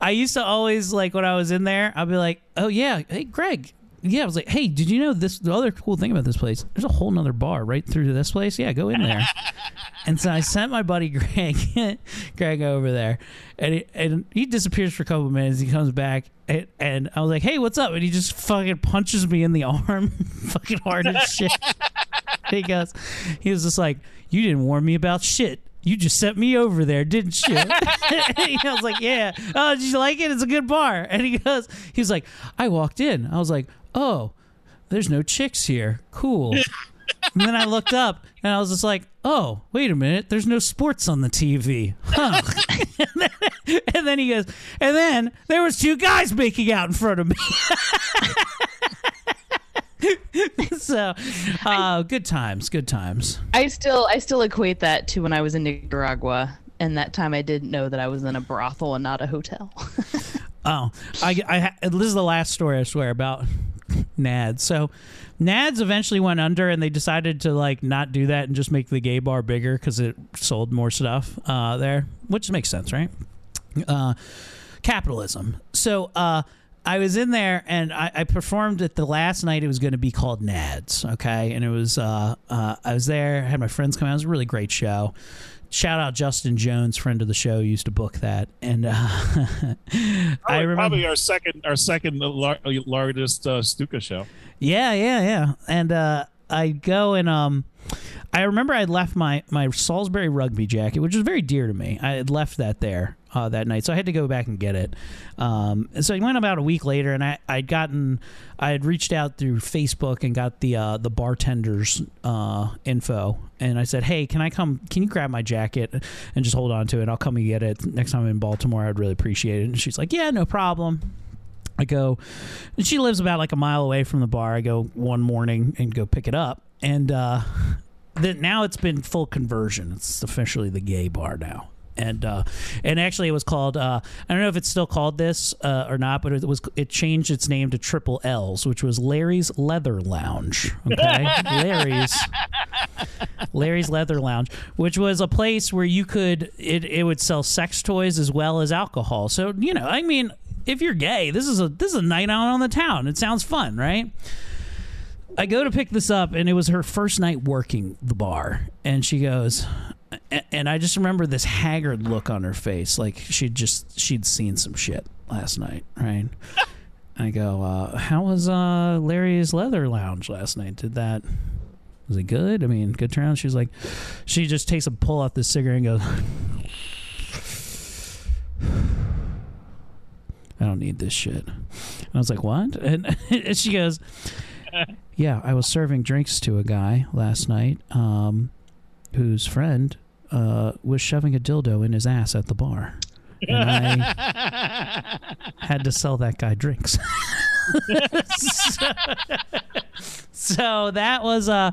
I used to always like when I was in there, I'd be like, oh yeah, hey Greg. Yeah, I was like, hey, did you know this? The other cool thing about this place, there's a whole nother bar right through to this place. Yeah, go in there. and so I sent my buddy Greg, Greg over there, and he, and he disappears for a couple of minutes. He comes back, and, and I was like, hey, what's up? And he just fucking punches me in the arm, fucking hard as shit. he goes, he was just like, you didn't warn me about shit. You just sent me over there, didn't you? I was like, yeah. Oh, did you like it? It's a good bar. And he goes, he was like, I walked in. I was like, oh, there's no chicks here. Cool. And then I looked up and I was just like, oh, wait a minute. There's no sports on the TV. Huh. and, then, and then he goes, and then there was two guys making out in front of me. so, uh, good times, good times. I still I still equate that to when I was in Nicaragua and that time I didn't know that I was in a brothel and not a hotel. Oh, I, I, this is the last story I swear about Nads. So, Nads eventually went under, and they decided to like not do that and just make the gay bar bigger because it sold more stuff uh, there, which makes sense, right? Uh, capitalism. So, uh, I was in there and I, I performed at the last night. It was going to be called Nads, okay, and it was uh, uh, I was there, had my friends come out. It was a really great show. Shout out Justin Jones, friend of the show, used to book that, and uh, I remember. probably our second our second lar- largest uh, Stuka show. Yeah, yeah, yeah. And uh, I go and um, I remember I left my my Salisbury rugby jacket, which was very dear to me. I had left that there uh, that night, so I had to go back and get it. Um, and so I went about a week later, and I I'd gotten I had reached out through Facebook and got the uh, the bartender's uh, info, and I said, hey, can I come? Can you grab my jacket and just hold on to it? I'll come and get it next time I'm in Baltimore. I'd really appreciate it. And she's like, yeah, no problem. I go, and she lives about like a mile away from the bar. I go one morning and go pick it up, and uh, then now it's been full conversion. It's officially the gay bar now. And uh, and actually, it was called. Uh, I don't know if it's still called this uh, or not, but it was. It changed its name to Triple L's, which was Larry's Leather Lounge. Okay, Larry's Larry's Leather Lounge, which was a place where you could it, it would sell sex toys as well as alcohol. So you know, I mean, if you're gay, this is a this is a night out on the town. It sounds fun, right? I go to pick this up, and it was her first night working the bar, and she goes, and I just remember this haggard look on her face, like she'd just she'd seen some shit last night, right? I go, uh, how was uh, Larry's Leather Lounge last night? Did that was it good? I mean, good turnout. She's like, she just takes a pull off the cigarette and goes. I don't need this shit. And I was like, what? And, and she goes, yeah, I was serving drinks to a guy last night um, whose friend uh, was shoving a dildo in his ass at the bar. And I had to sell that guy drinks. so, so that was uh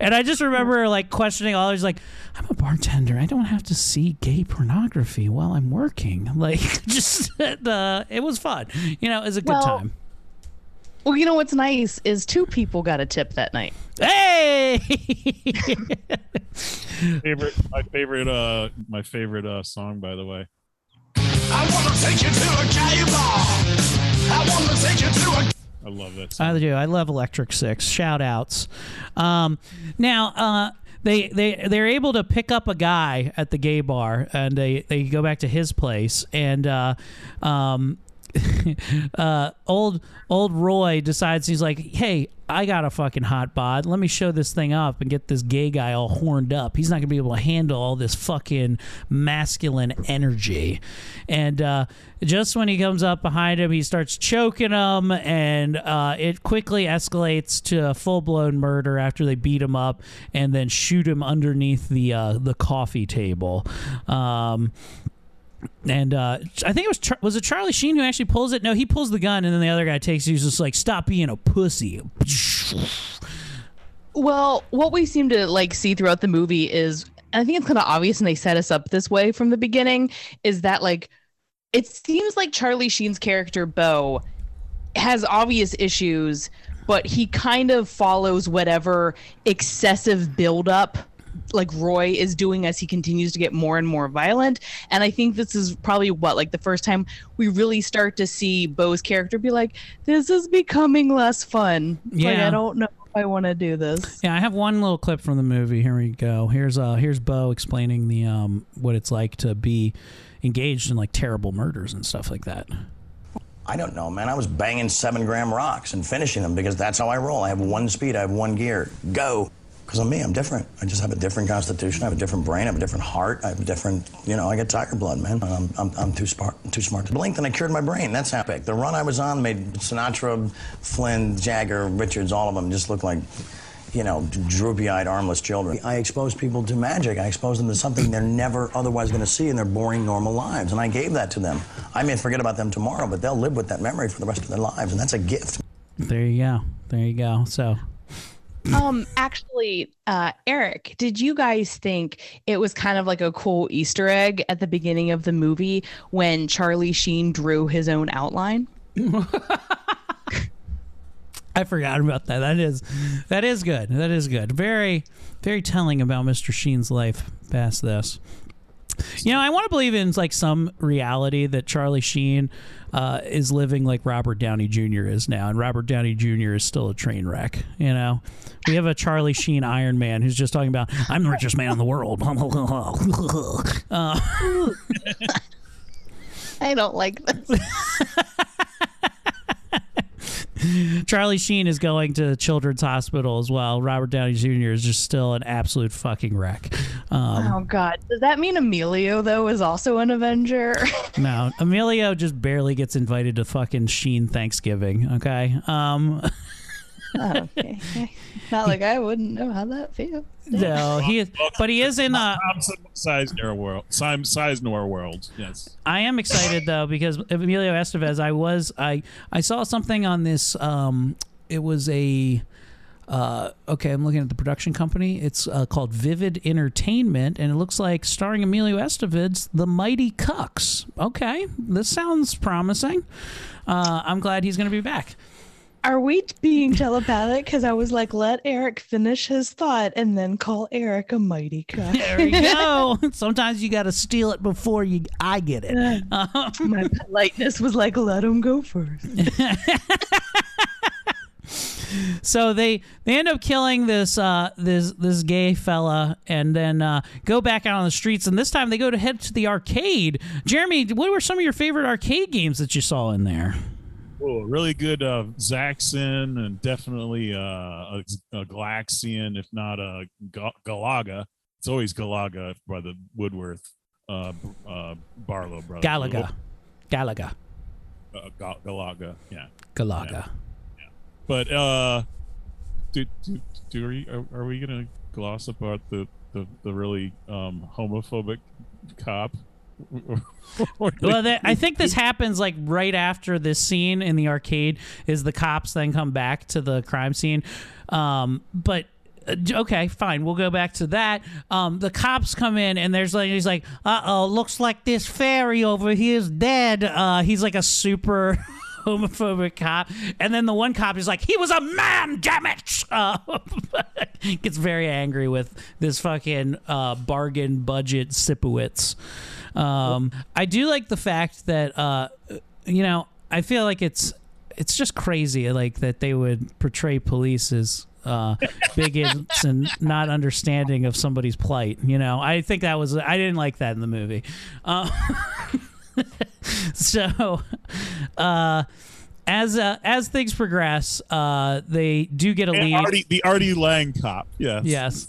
and I just remember like questioning all these like I'm a bartender. I don't have to see gay pornography while I'm working. Like just uh, it was fun. You know, it was a good Well, time. Well, you know what's nice is two people got a tip that night. Hey! favorite, my favorite, uh, my favorite uh, song, by the way. I wanna take you to a gay bar. I wanna take you to a I love that. Song. I do. I love Electric Six. Shout outs. Um, now, uh, they they they're able to pick up a guy at the gay bar, and they they go back to his place, and uh, um, uh, old old Roy decides he's like, hey, I got a fucking hot bod. Let me show this thing up and get this gay guy all horned up. He's not gonna be able to handle all this fucking masculine energy. And uh, just when he comes up behind him, he starts choking him, and uh, it quickly escalates to a full blown murder after they beat him up and then shoot him underneath the uh, the coffee table. Um, and uh, I think it was was it Charlie Sheen who actually pulls it. No, he pulls the gun, and then the other guy takes. it. He's just like, "Stop being a pussy." Well, what we seem to like see throughout the movie is I think it's kind of obvious and they set us up this way from the beginning is that like it seems like Charlie Sheen's character Bo has obvious issues, but he kind of follows whatever excessive buildup like Roy is doing as he continues to get more and more violent. And I think this is probably what like the first time we really start to see Bo's character be like, "This is becoming less fun." Like, Yeah. I don't know if I want to do this. Yeah, I have one little clip from the movie. Here we go. Here's uh here's Bo explaining the um what it's like to be engaged in like terrible murders and stuff like that. I don't know, man. I was banging seven gram rocks and finishing them because that's how I roll. I have one speed, I have one gear. Go. Because I'm me, I'm different. I just have a different constitution, I have a different brain, I have a different heart, I have a different, you know, I get tiger blood, man. I'm, I'm, I'm too smart, too smart to blink, and I cured my brain. That's epic. The run I was on made Sinatra, Flynn, Jagger, Richards, all of them just look like, you know, droopy-eyed, armless children. I expose people to magic. I expose them to something they're never otherwise going to see in their boring, normal lives, and I gave that to them. I may forget about them tomorrow, but they'll live with that memory for the rest of their lives, and that's a gift. There you go. There you go. So um actually uh eric did you guys think it was kind of like a cool easter egg at the beginning of the movie when charlie sheen drew his own outline I forgot about that. That is that is good. That is good. Very very telling about Mr. Sheen's life past this. You know, I want to believe in like some reality that Charlie Sheen uh, is living like Robert Downey Jr. is now, and Robert Downey Jr. is still a train wreck. You know, we have a Charlie Sheen Iron Man who's just talking about I'm the richest man in the world. uh, i don't like this Charlie Sheen is going to Children's Hospital as well. Robert Downey Jr. is just still an absolute fucking wreck. Um, oh God, does that mean Emilio though is also an Avenger? No, Emilio just barely gets invited to fucking Sheen Thanksgiving. Okay. Um, Oh, okay. Not like I wouldn't know how that feels. no, he is, but he is in. Uh, Sizemore world. Sim- Sizemore world. Yes. I am excited though because Emilio Estevez. I was I I saw something on this. Um, it was a. Uh, okay, I'm looking at the production company. It's uh, called Vivid Entertainment, and it looks like starring Emilio Estevez, The Mighty Cucks. Okay, this sounds promising. Uh, I'm glad he's going to be back. Are we being telepathic? Because I was like, let Eric finish his thought and then call Eric a mighty cuck. There we go. Sometimes you got to steal it before you I get it. My politeness was like, let him go first. so they they end up killing this uh this this gay fella and then uh go back out on the streets and this time they go to head to the arcade jeremy what were some of your favorite arcade games that you saw in there Oh, really good uh, Zaxxon and definitely uh, a, a Galaxian, if not a Galaga. It's always Galaga by the Woodworth uh, uh, Barlow brothers. galaga galaga Uh, Ga- Galaga, yeah. galaga But uh, do, do, do we, are, are we gonna gloss about the the, the really um, homophobic cop? well they, i think this happens like right after this scene in the arcade is the cops then come back to the crime scene. Um but uh, okay fine we'll go back to that. Um the cops come in and there's like he's like uh-oh looks like this fairy over here is dead. Uh he's like a super homophobic cop. And then the one cop is like he was a man damn it! Uh, gets very angry with this fucking uh, bargain budget Sipowicz um, I do like the fact that uh, you know I feel like it's it's just crazy like that they would portray police as uh, bigots and not understanding of somebody's plight. You know, I think that was I didn't like that in the movie. Uh, so, uh, as uh, as things progress, uh, they do get a And lead. Artie, the Artie Lange cop. Yes. Yes.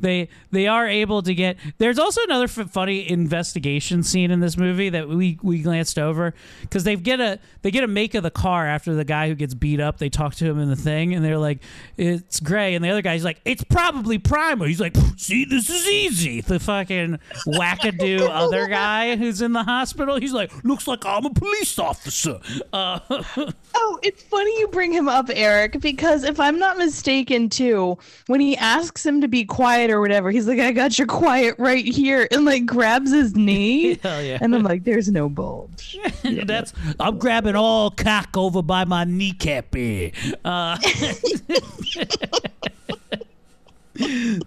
They they are able to get. There's also another f- funny investigation scene in this movie that we we glanced over because they get a they get a make of the car after the guy who gets beat up. They talk to him in the thing and they're like, "It's gray," and the other guy's like, "It's probably primer." He's like, "See, this is easy." The fucking wackadoo other guy who's in the hospital. He's like, "Looks like I'm a police officer." Uh, Oh, it's funny you bring him up, Eric, because if I'm not mistaken, too, when he asks him to be quiet or whatever, he's like, I got your quiet right here, and like grabs his knee. Hell yeah. And I'm like, there's no bulge. Yeah, That's I'm grabbing all cock over by my kneecap here. Uh,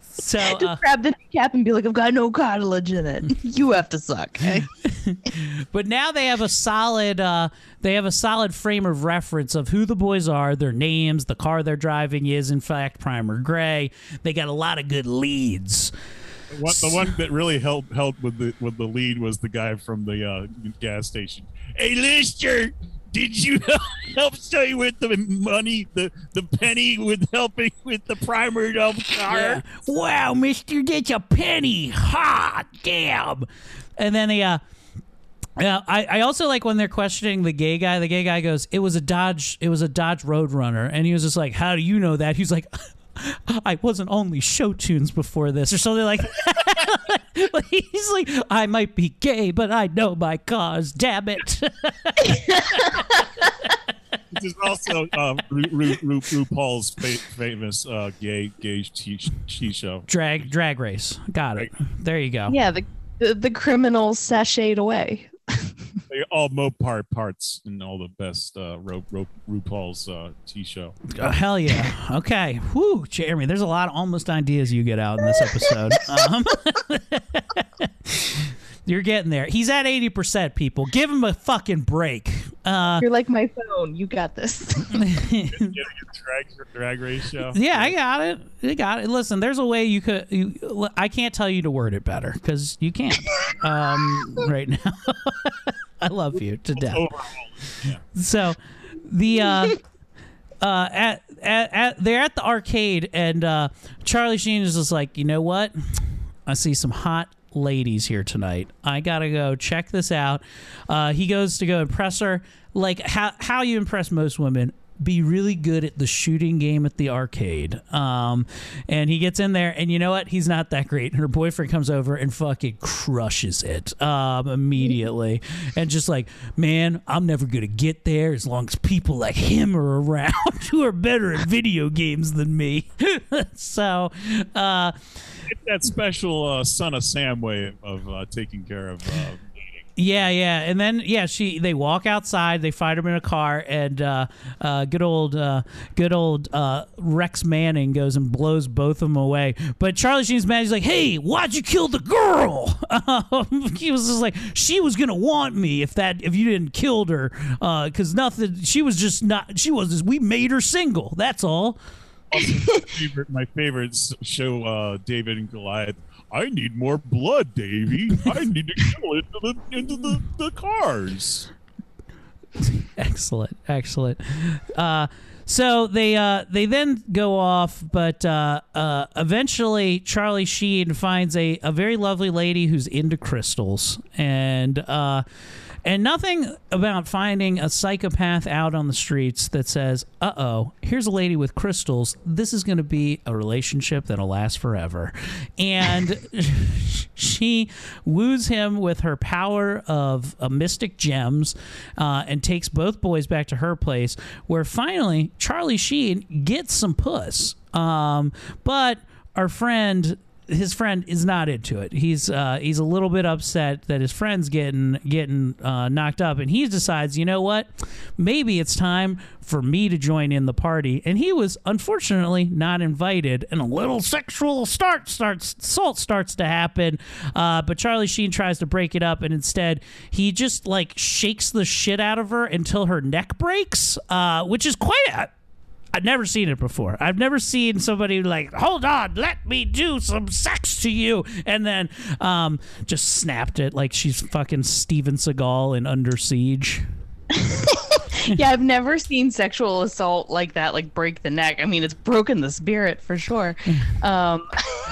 so Just uh, grab the cap and be like, I've got no cartilage in it. You have to suck. eh? but now they have a solid uh, they have a solid frame of reference of who the boys are, their names, the car they're driving is in fact Primer Gray. They got a lot of good leads. What, the one that really helped helped with the with the lead was the guy from the uh, gas station. Hey, Lister, did you help stay with the money, the the penny with helping with the primer of car? Wow, mister, that's a penny. Ha, damn. And then the, uh, yeah, I, I also like when they're questioning the gay guy. The gay guy goes, "It was a Dodge. It was a Dodge Roadrunner," and he was just like, "How do you know that?" He's like, "I wasn't only show tunes before this, or something like." Like, He's like, "I might be gay, but I know my cause. Damn it!" Which is also uh, Ru, Ru, Ru, RuPaul's fa- famous uh, gay gay tea, tea show. drag drag race. Got it. There you go. Yeah, the, the, the criminals sashayed away. They all Mopar parts and all the best uh, Ru, Ru, RuPaul's uh, tea show. Oh, hell yeah. Okay. Whew, Jeremy, there's a lot of almost ideas you get out in this episode. um, you're getting there. He's at 80%, people. Give him a fucking break. Uh, You're like my phone. You got this. Drag drag race show. yeah, I got it. I got it. Listen, there's a way you could. You, I can't tell you to word it better because you can't um, right now. I love you to death. So the uh uh, at, at at they're at the arcade, and uh, Charlie Sheen is just like, you know what? I see some hot ladies here tonight. I gotta go check this out. Uh, he goes to go impress her, like how how you impress most women. Be really good at the shooting game at the arcade. Um, and he gets in there, and you know what? He's not that great. Her boyfriend comes over and fucking crushes it um, immediately, and just like, man, I'm never gonna get there as long as people like him are around who are better at video games than me. so, uh, that special uh, son of Sam way of uh, taking care of. Uh, Yeah, yeah, and then yeah, she they walk outside. They find him in a car, and uh, uh, good old uh, good old uh, Rex Manning goes and blows both of them away. But Charlie Sheen's mad. He's like, "Hey, why'd you kill the girl?" Um, he was just like, "She was gonna want me if that if you didn't killed her, because nothing. She was just not. She was. Just, we made her single. That's all." also, my favorite, my favorite show, uh, David and Goliath. I need more blood, Davy. I need to kill into the into the, the cars. excellent, excellent. Uh, so they uh, they then go off, but uh, uh, eventually Charlie Sheen finds a, a very lovely lady who's into crystals, and uh, and nothing about finding a psychopath out on the streets that says, "Uh oh, here's a lady with crystals. This is going to be a relationship that'll last forever," and she woos him with her power of uh, mystic gems uh, and takes both boys back to her place where finally charlie sheen gets some puss um, but our friend his friend is not into it. He's uh, he's a little bit upset that his friend's getting getting uh, knocked up, and he decides, you know what, maybe it's time for me to join in the party. And he was unfortunately not invited, and a little sexual start starts assault starts to happen. Uh, but Charlie Sheen tries to break it up, and instead he just like shakes the shit out of her until her neck breaks, uh, which is quite a I've never seen it before. I've never seen somebody like, hold on, let me do some sex to you, and then um, just snapped it like she's fucking Steven Seagal in Under Siege. yeah, I've never seen sexual assault like that, like break the neck. I mean, it's broken the spirit for sure. Um,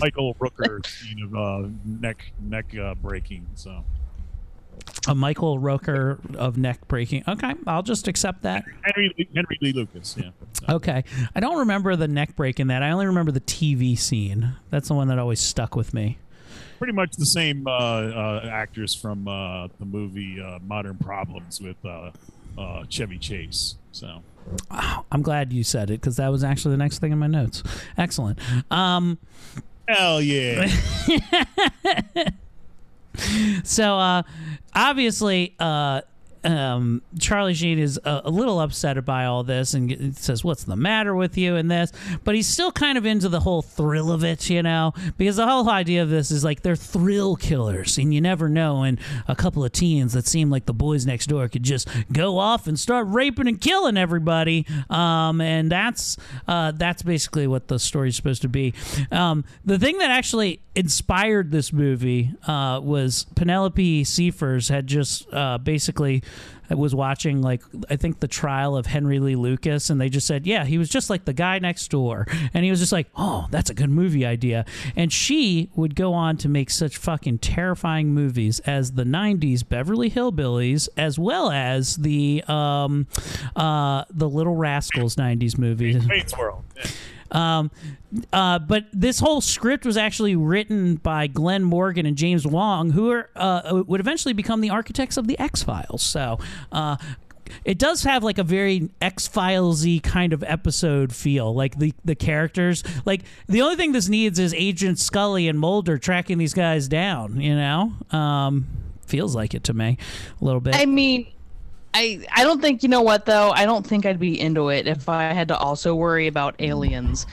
Michael Rooker scene of uh, neck neck uh, breaking. So A Michael Rooker of neck breaking. Okay, I'll just accept that. Henry Lee- Henry Lee Lucas. Yeah. Okay, I don't remember the neck break in that. I only remember the TV scene. That's the one that always stuck with me. Pretty much the same uh, uh, actors from uh, the movie uh, Modern Problems with uh, uh, Chevy Chase. So I'm glad you said it because that was actually the next thing in my notes. Excellent. Um, hell yeah. so uh, obviously uh, um, Charlie Sheen is a, a little upset by all this and says, "What's the matter with you?" and this, but he's still kind of into the whole thrill of it, you know, because the whole idea of this is like they're thrill killers, and you never know. And a couple of teens that seem like the boys next door could just go off and start raping and killing everybody, um, and that's uh, that's basically what the story's supposed to be. Um, the thing that actually inspired this movie uh, was Penelope Spheeris had just uh, basically was watching like I think the trial of Henry Lee Lucas, and they just said, yeah, he was just like the guy next door, and he was just like, oh, that's a good movie idea, and she would go on to make such fucking terrifying movies as the '90s Beverly Hillbillies, as well as the um, uh, the Little Rascals '90s movies. World. Yeah. Um, uh, but this whole script was actually written by Glenn Morgan and James Wong, who are, uh, would eventually become the architects of the X Files. So. Uh, it does have like a very X Filesy kind of episode feel. Like the the characters, like the only thing this needs is Agent Scully and Mulder tracking these guys down. You know, um, feels like it to me a little bit. I mean, I I don't think you know what though. I don't think I'd be into it if I had to also worry about aliens.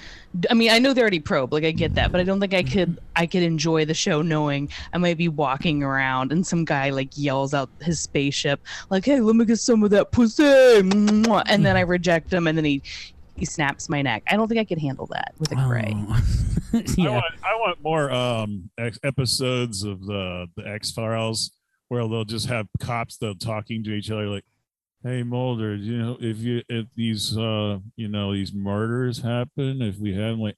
I mean, I know they're already probe, like I get that, but I don't think I could I could enjoy the show knowing I might be walking around and some guy like yells out his spaceship like, "Hey, let me get some of that pussy," and then I reject him, and then he he snaps my neck. I don't think I could handle that with a gray. I want I want more um ex- episodes of the the X Files where they'll just have cops that are talking to each other like, Hey Mulder, you know if you if these uh you know these murders happen, if we had like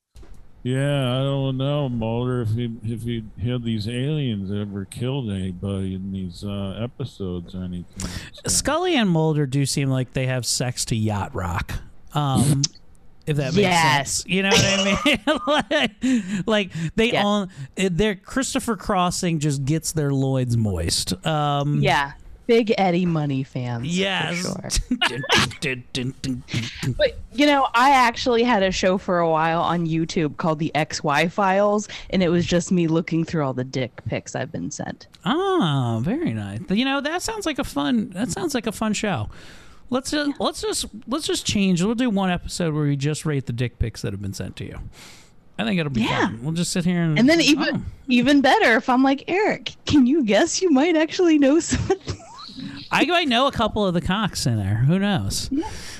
yeah, I don't know, Mulder, if he if he had these aliens ever killed anybody in these uh episodes or anything. Scully and Mulder do seem like they have sex to yacht rock. Um, if that makes Yes. sense, you know what I mean. like, like they all, their Christopher Crossing just gets their loins moist. Um, Yeah. Big Eddie Money fans. Yes. Sure. But you know, I actually had a show for a while on YouTube called the XY Files, and it was just me looking through all the dick pics I've been sent. Ah, very nice. You know, that sounds like a fun. That sounds like a fun show. Let's just let's just let's just change. We'll do one episode where we just rate the dick pics that have been sent to you. I think it'll be Yeah. fun. We'll just sit here and And then even Oh. even better if I'm like Eric, can you guess you might actually know something? I might know a couple of the cocks in there. Who knows?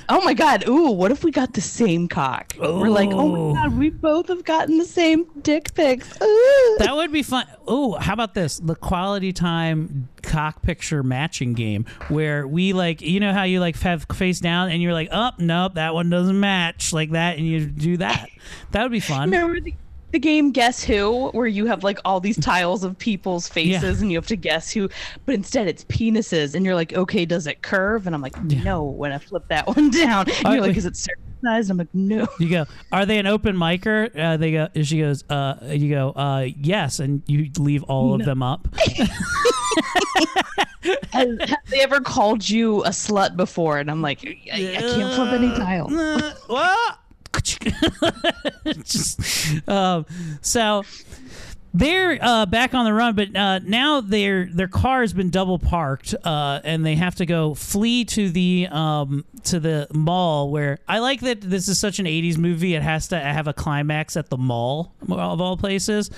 Oh my god, ooh, what if we got the same cock? We're like, oh my god, we both have gotten the same dick pics. Ooh. That would be fun. Ooh, how about this? The quality time cock picture matching game where we like, you know how you like have face down and you're like, oh, nope, that one doesn't match like that, and you do that. That would be fun. Remember the, the game Guess Who, where you have like all these tiles of people's faces and you have to guess who, but instead it's penises, and you're like, okay, does it curve? And I'm like, no. When I flip that one down, and you're like, wait. is it circumcised? I'm like, no. You go, are they an open micer? Uh, they go, she goes, uh, you go, uh, yes, and you leave all of them up. Has, have they ever called you a slut before? And I'm like, I, I can't flip any tiles. what? Just, um, so they're uh, back on the run, but uh, now their their car has been double parked, uh, and they have to go flee to the um, to the mall. Where I like that this is such an '80s movie; it has to have a climax at the mall of all places,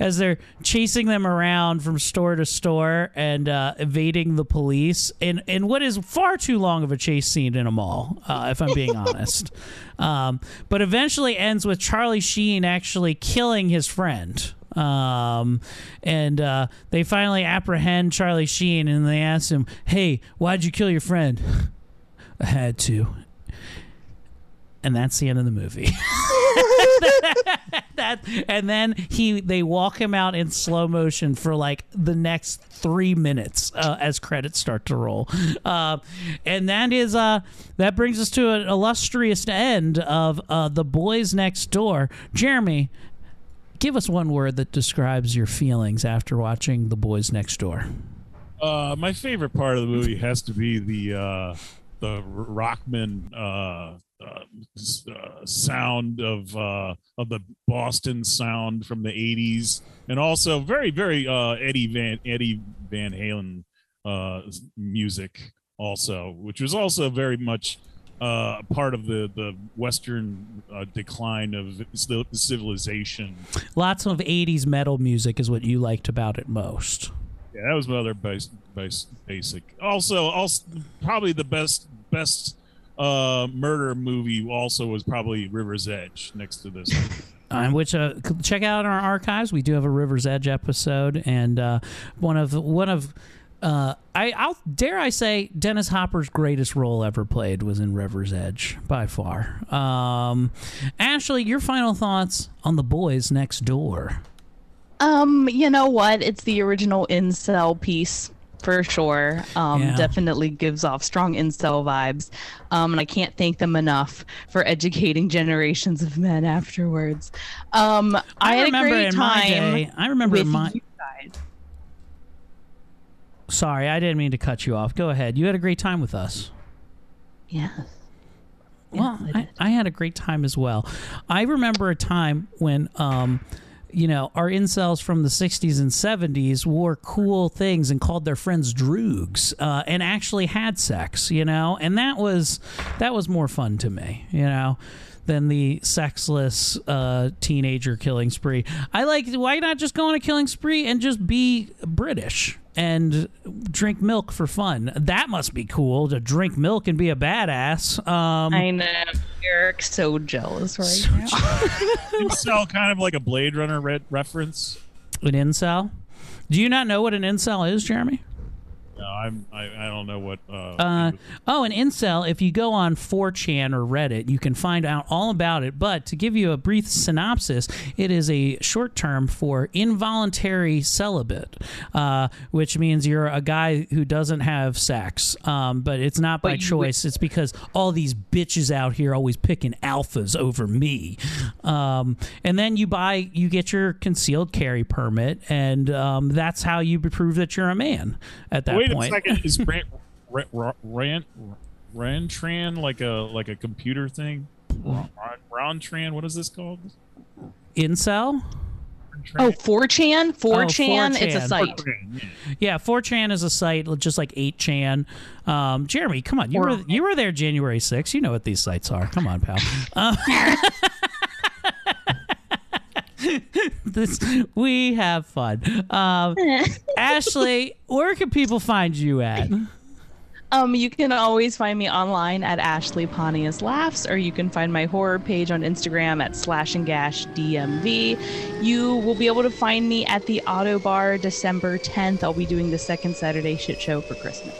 as they're chasing them around from store to store and uh, evading the police in in what is far too long of a chase scene in a mall, uh, if I'm being honest. Um, but eventually ends with Charlie Sheen actually killing his friend. Um, and uh, they finally apprehend Charlie Sheen and they ask him, Hey, why'd you kill your friend? I had to. And that's the end of the movie. that and then he they walk him out in slow motion for like the next three minutes uh, as credits start to roll uh, and that is uh that brings us to an illustrious end of uh the boys next door jeremy give us one word that describes your feelings after watching the boys next door. Uh, my favorite part of the movie has to be the uh, the Rockman uh, uh, uh, sound of uh, of the Boston sound from the '80s, and also very very Eddie Van Eddie Van Halen music, also, which was also very much uh, part of the the Western uh, decline of ci- civilization. lots of 80s metal music is what you liked about it most Yeah, that was my other base, base, basic. Also, also probably the best best uh, murder movie. Also, was probably River's Edge next to this. uh, which uh, check out our archives. We do have a River's Edge episode, and uh, one of one of uh, I I'll dare I say Dennis Hopper's greatest role ever played was in River's Edge by far. Um, Ashley, your final thoughts on the boys next door? Um, you know what? It's the original incel piece for sure. Um, Yeah. definitely gives off strong incel vibes. Um, and I can't thank them enough for educating generations of men afterwards. Um, I, I had remember a great in time. my day- I remember in my- you guys. Sorry, I didn't mean to cut you off. Go ahead. You had a great time with us. Yes. Well, I, I had a great time as well. I remember a time when, um, you know, our incels from the 60s and 70s wore cool things and called their friends droogs uh, and actually had sex, you know, and that was that was more fun to me, you know. Than the sexless uh, teenager killing spree. I like. Why not just go on a killing spree and just be British and drink milk for fun? That must be cool to drink milk and be a badass. Um, I know. Eric's so jealous right now. incel, kind of like a Blade Runner re- reference. An incel? Do you not know what an incel is, Jeremy? No, I'm. I, I don't know what. Uh, Uh, oh, an incel. If you go on 4chan or Reddit, you can find out all about it. But to give you a brief synopsis, it is a short term for involuntary celibate, uh, which means you're a guy who doesn't have sex. Um, but it's not by But you choice. It's because all these bitches out here always picking alphas over me. Um, and then you buy, you get your concealed carry permit, and um, that's how you prove that you're a man at that Wait point. a second. Is Ran, Ran, Ran, Rantran like a like a computer thing? Ron- Rontran. What is this called? Incel? Oh, 4chan? 4chan, it's a 4chan. site. Yeah, 4chan is a site just like 8chan. Um, Jeremy, come on. You were you were there January 6th. You know what these sites are. Come on, pal. Uh, this we have fun. Um, Ashley, where can people find you at? Um, you can always find me online at Ashley Pontius Laughs, or you can find my horror page on Instagram at slash and gash DMV. You will be able to find me at the Ottobar December 10th. I'll be doing the second Saturday shit show for Christmas.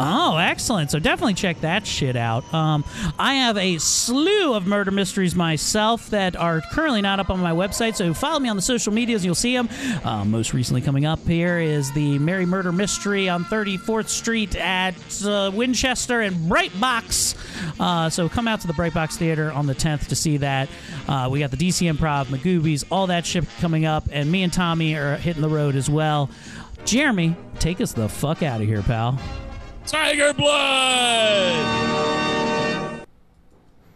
Oh, excellent. So definitely check that shit out. Um, I have a slew of murder mysteries myself that are currently not up on my website. So follow me on the social medias. You'll see them. Uh, most recently coming up here is the Mary Murder Mystery on 34th Street at uh, Winchester and Brightbox. Uh, so come out to the Brightbox Theater on the 10th to see that. Uh, we got the DC Improv, Magooby's, all that shit coming up. And me and Tommy are hitting the road as well. Jeremy, take us the fuck out of here, pal. Tiger blood.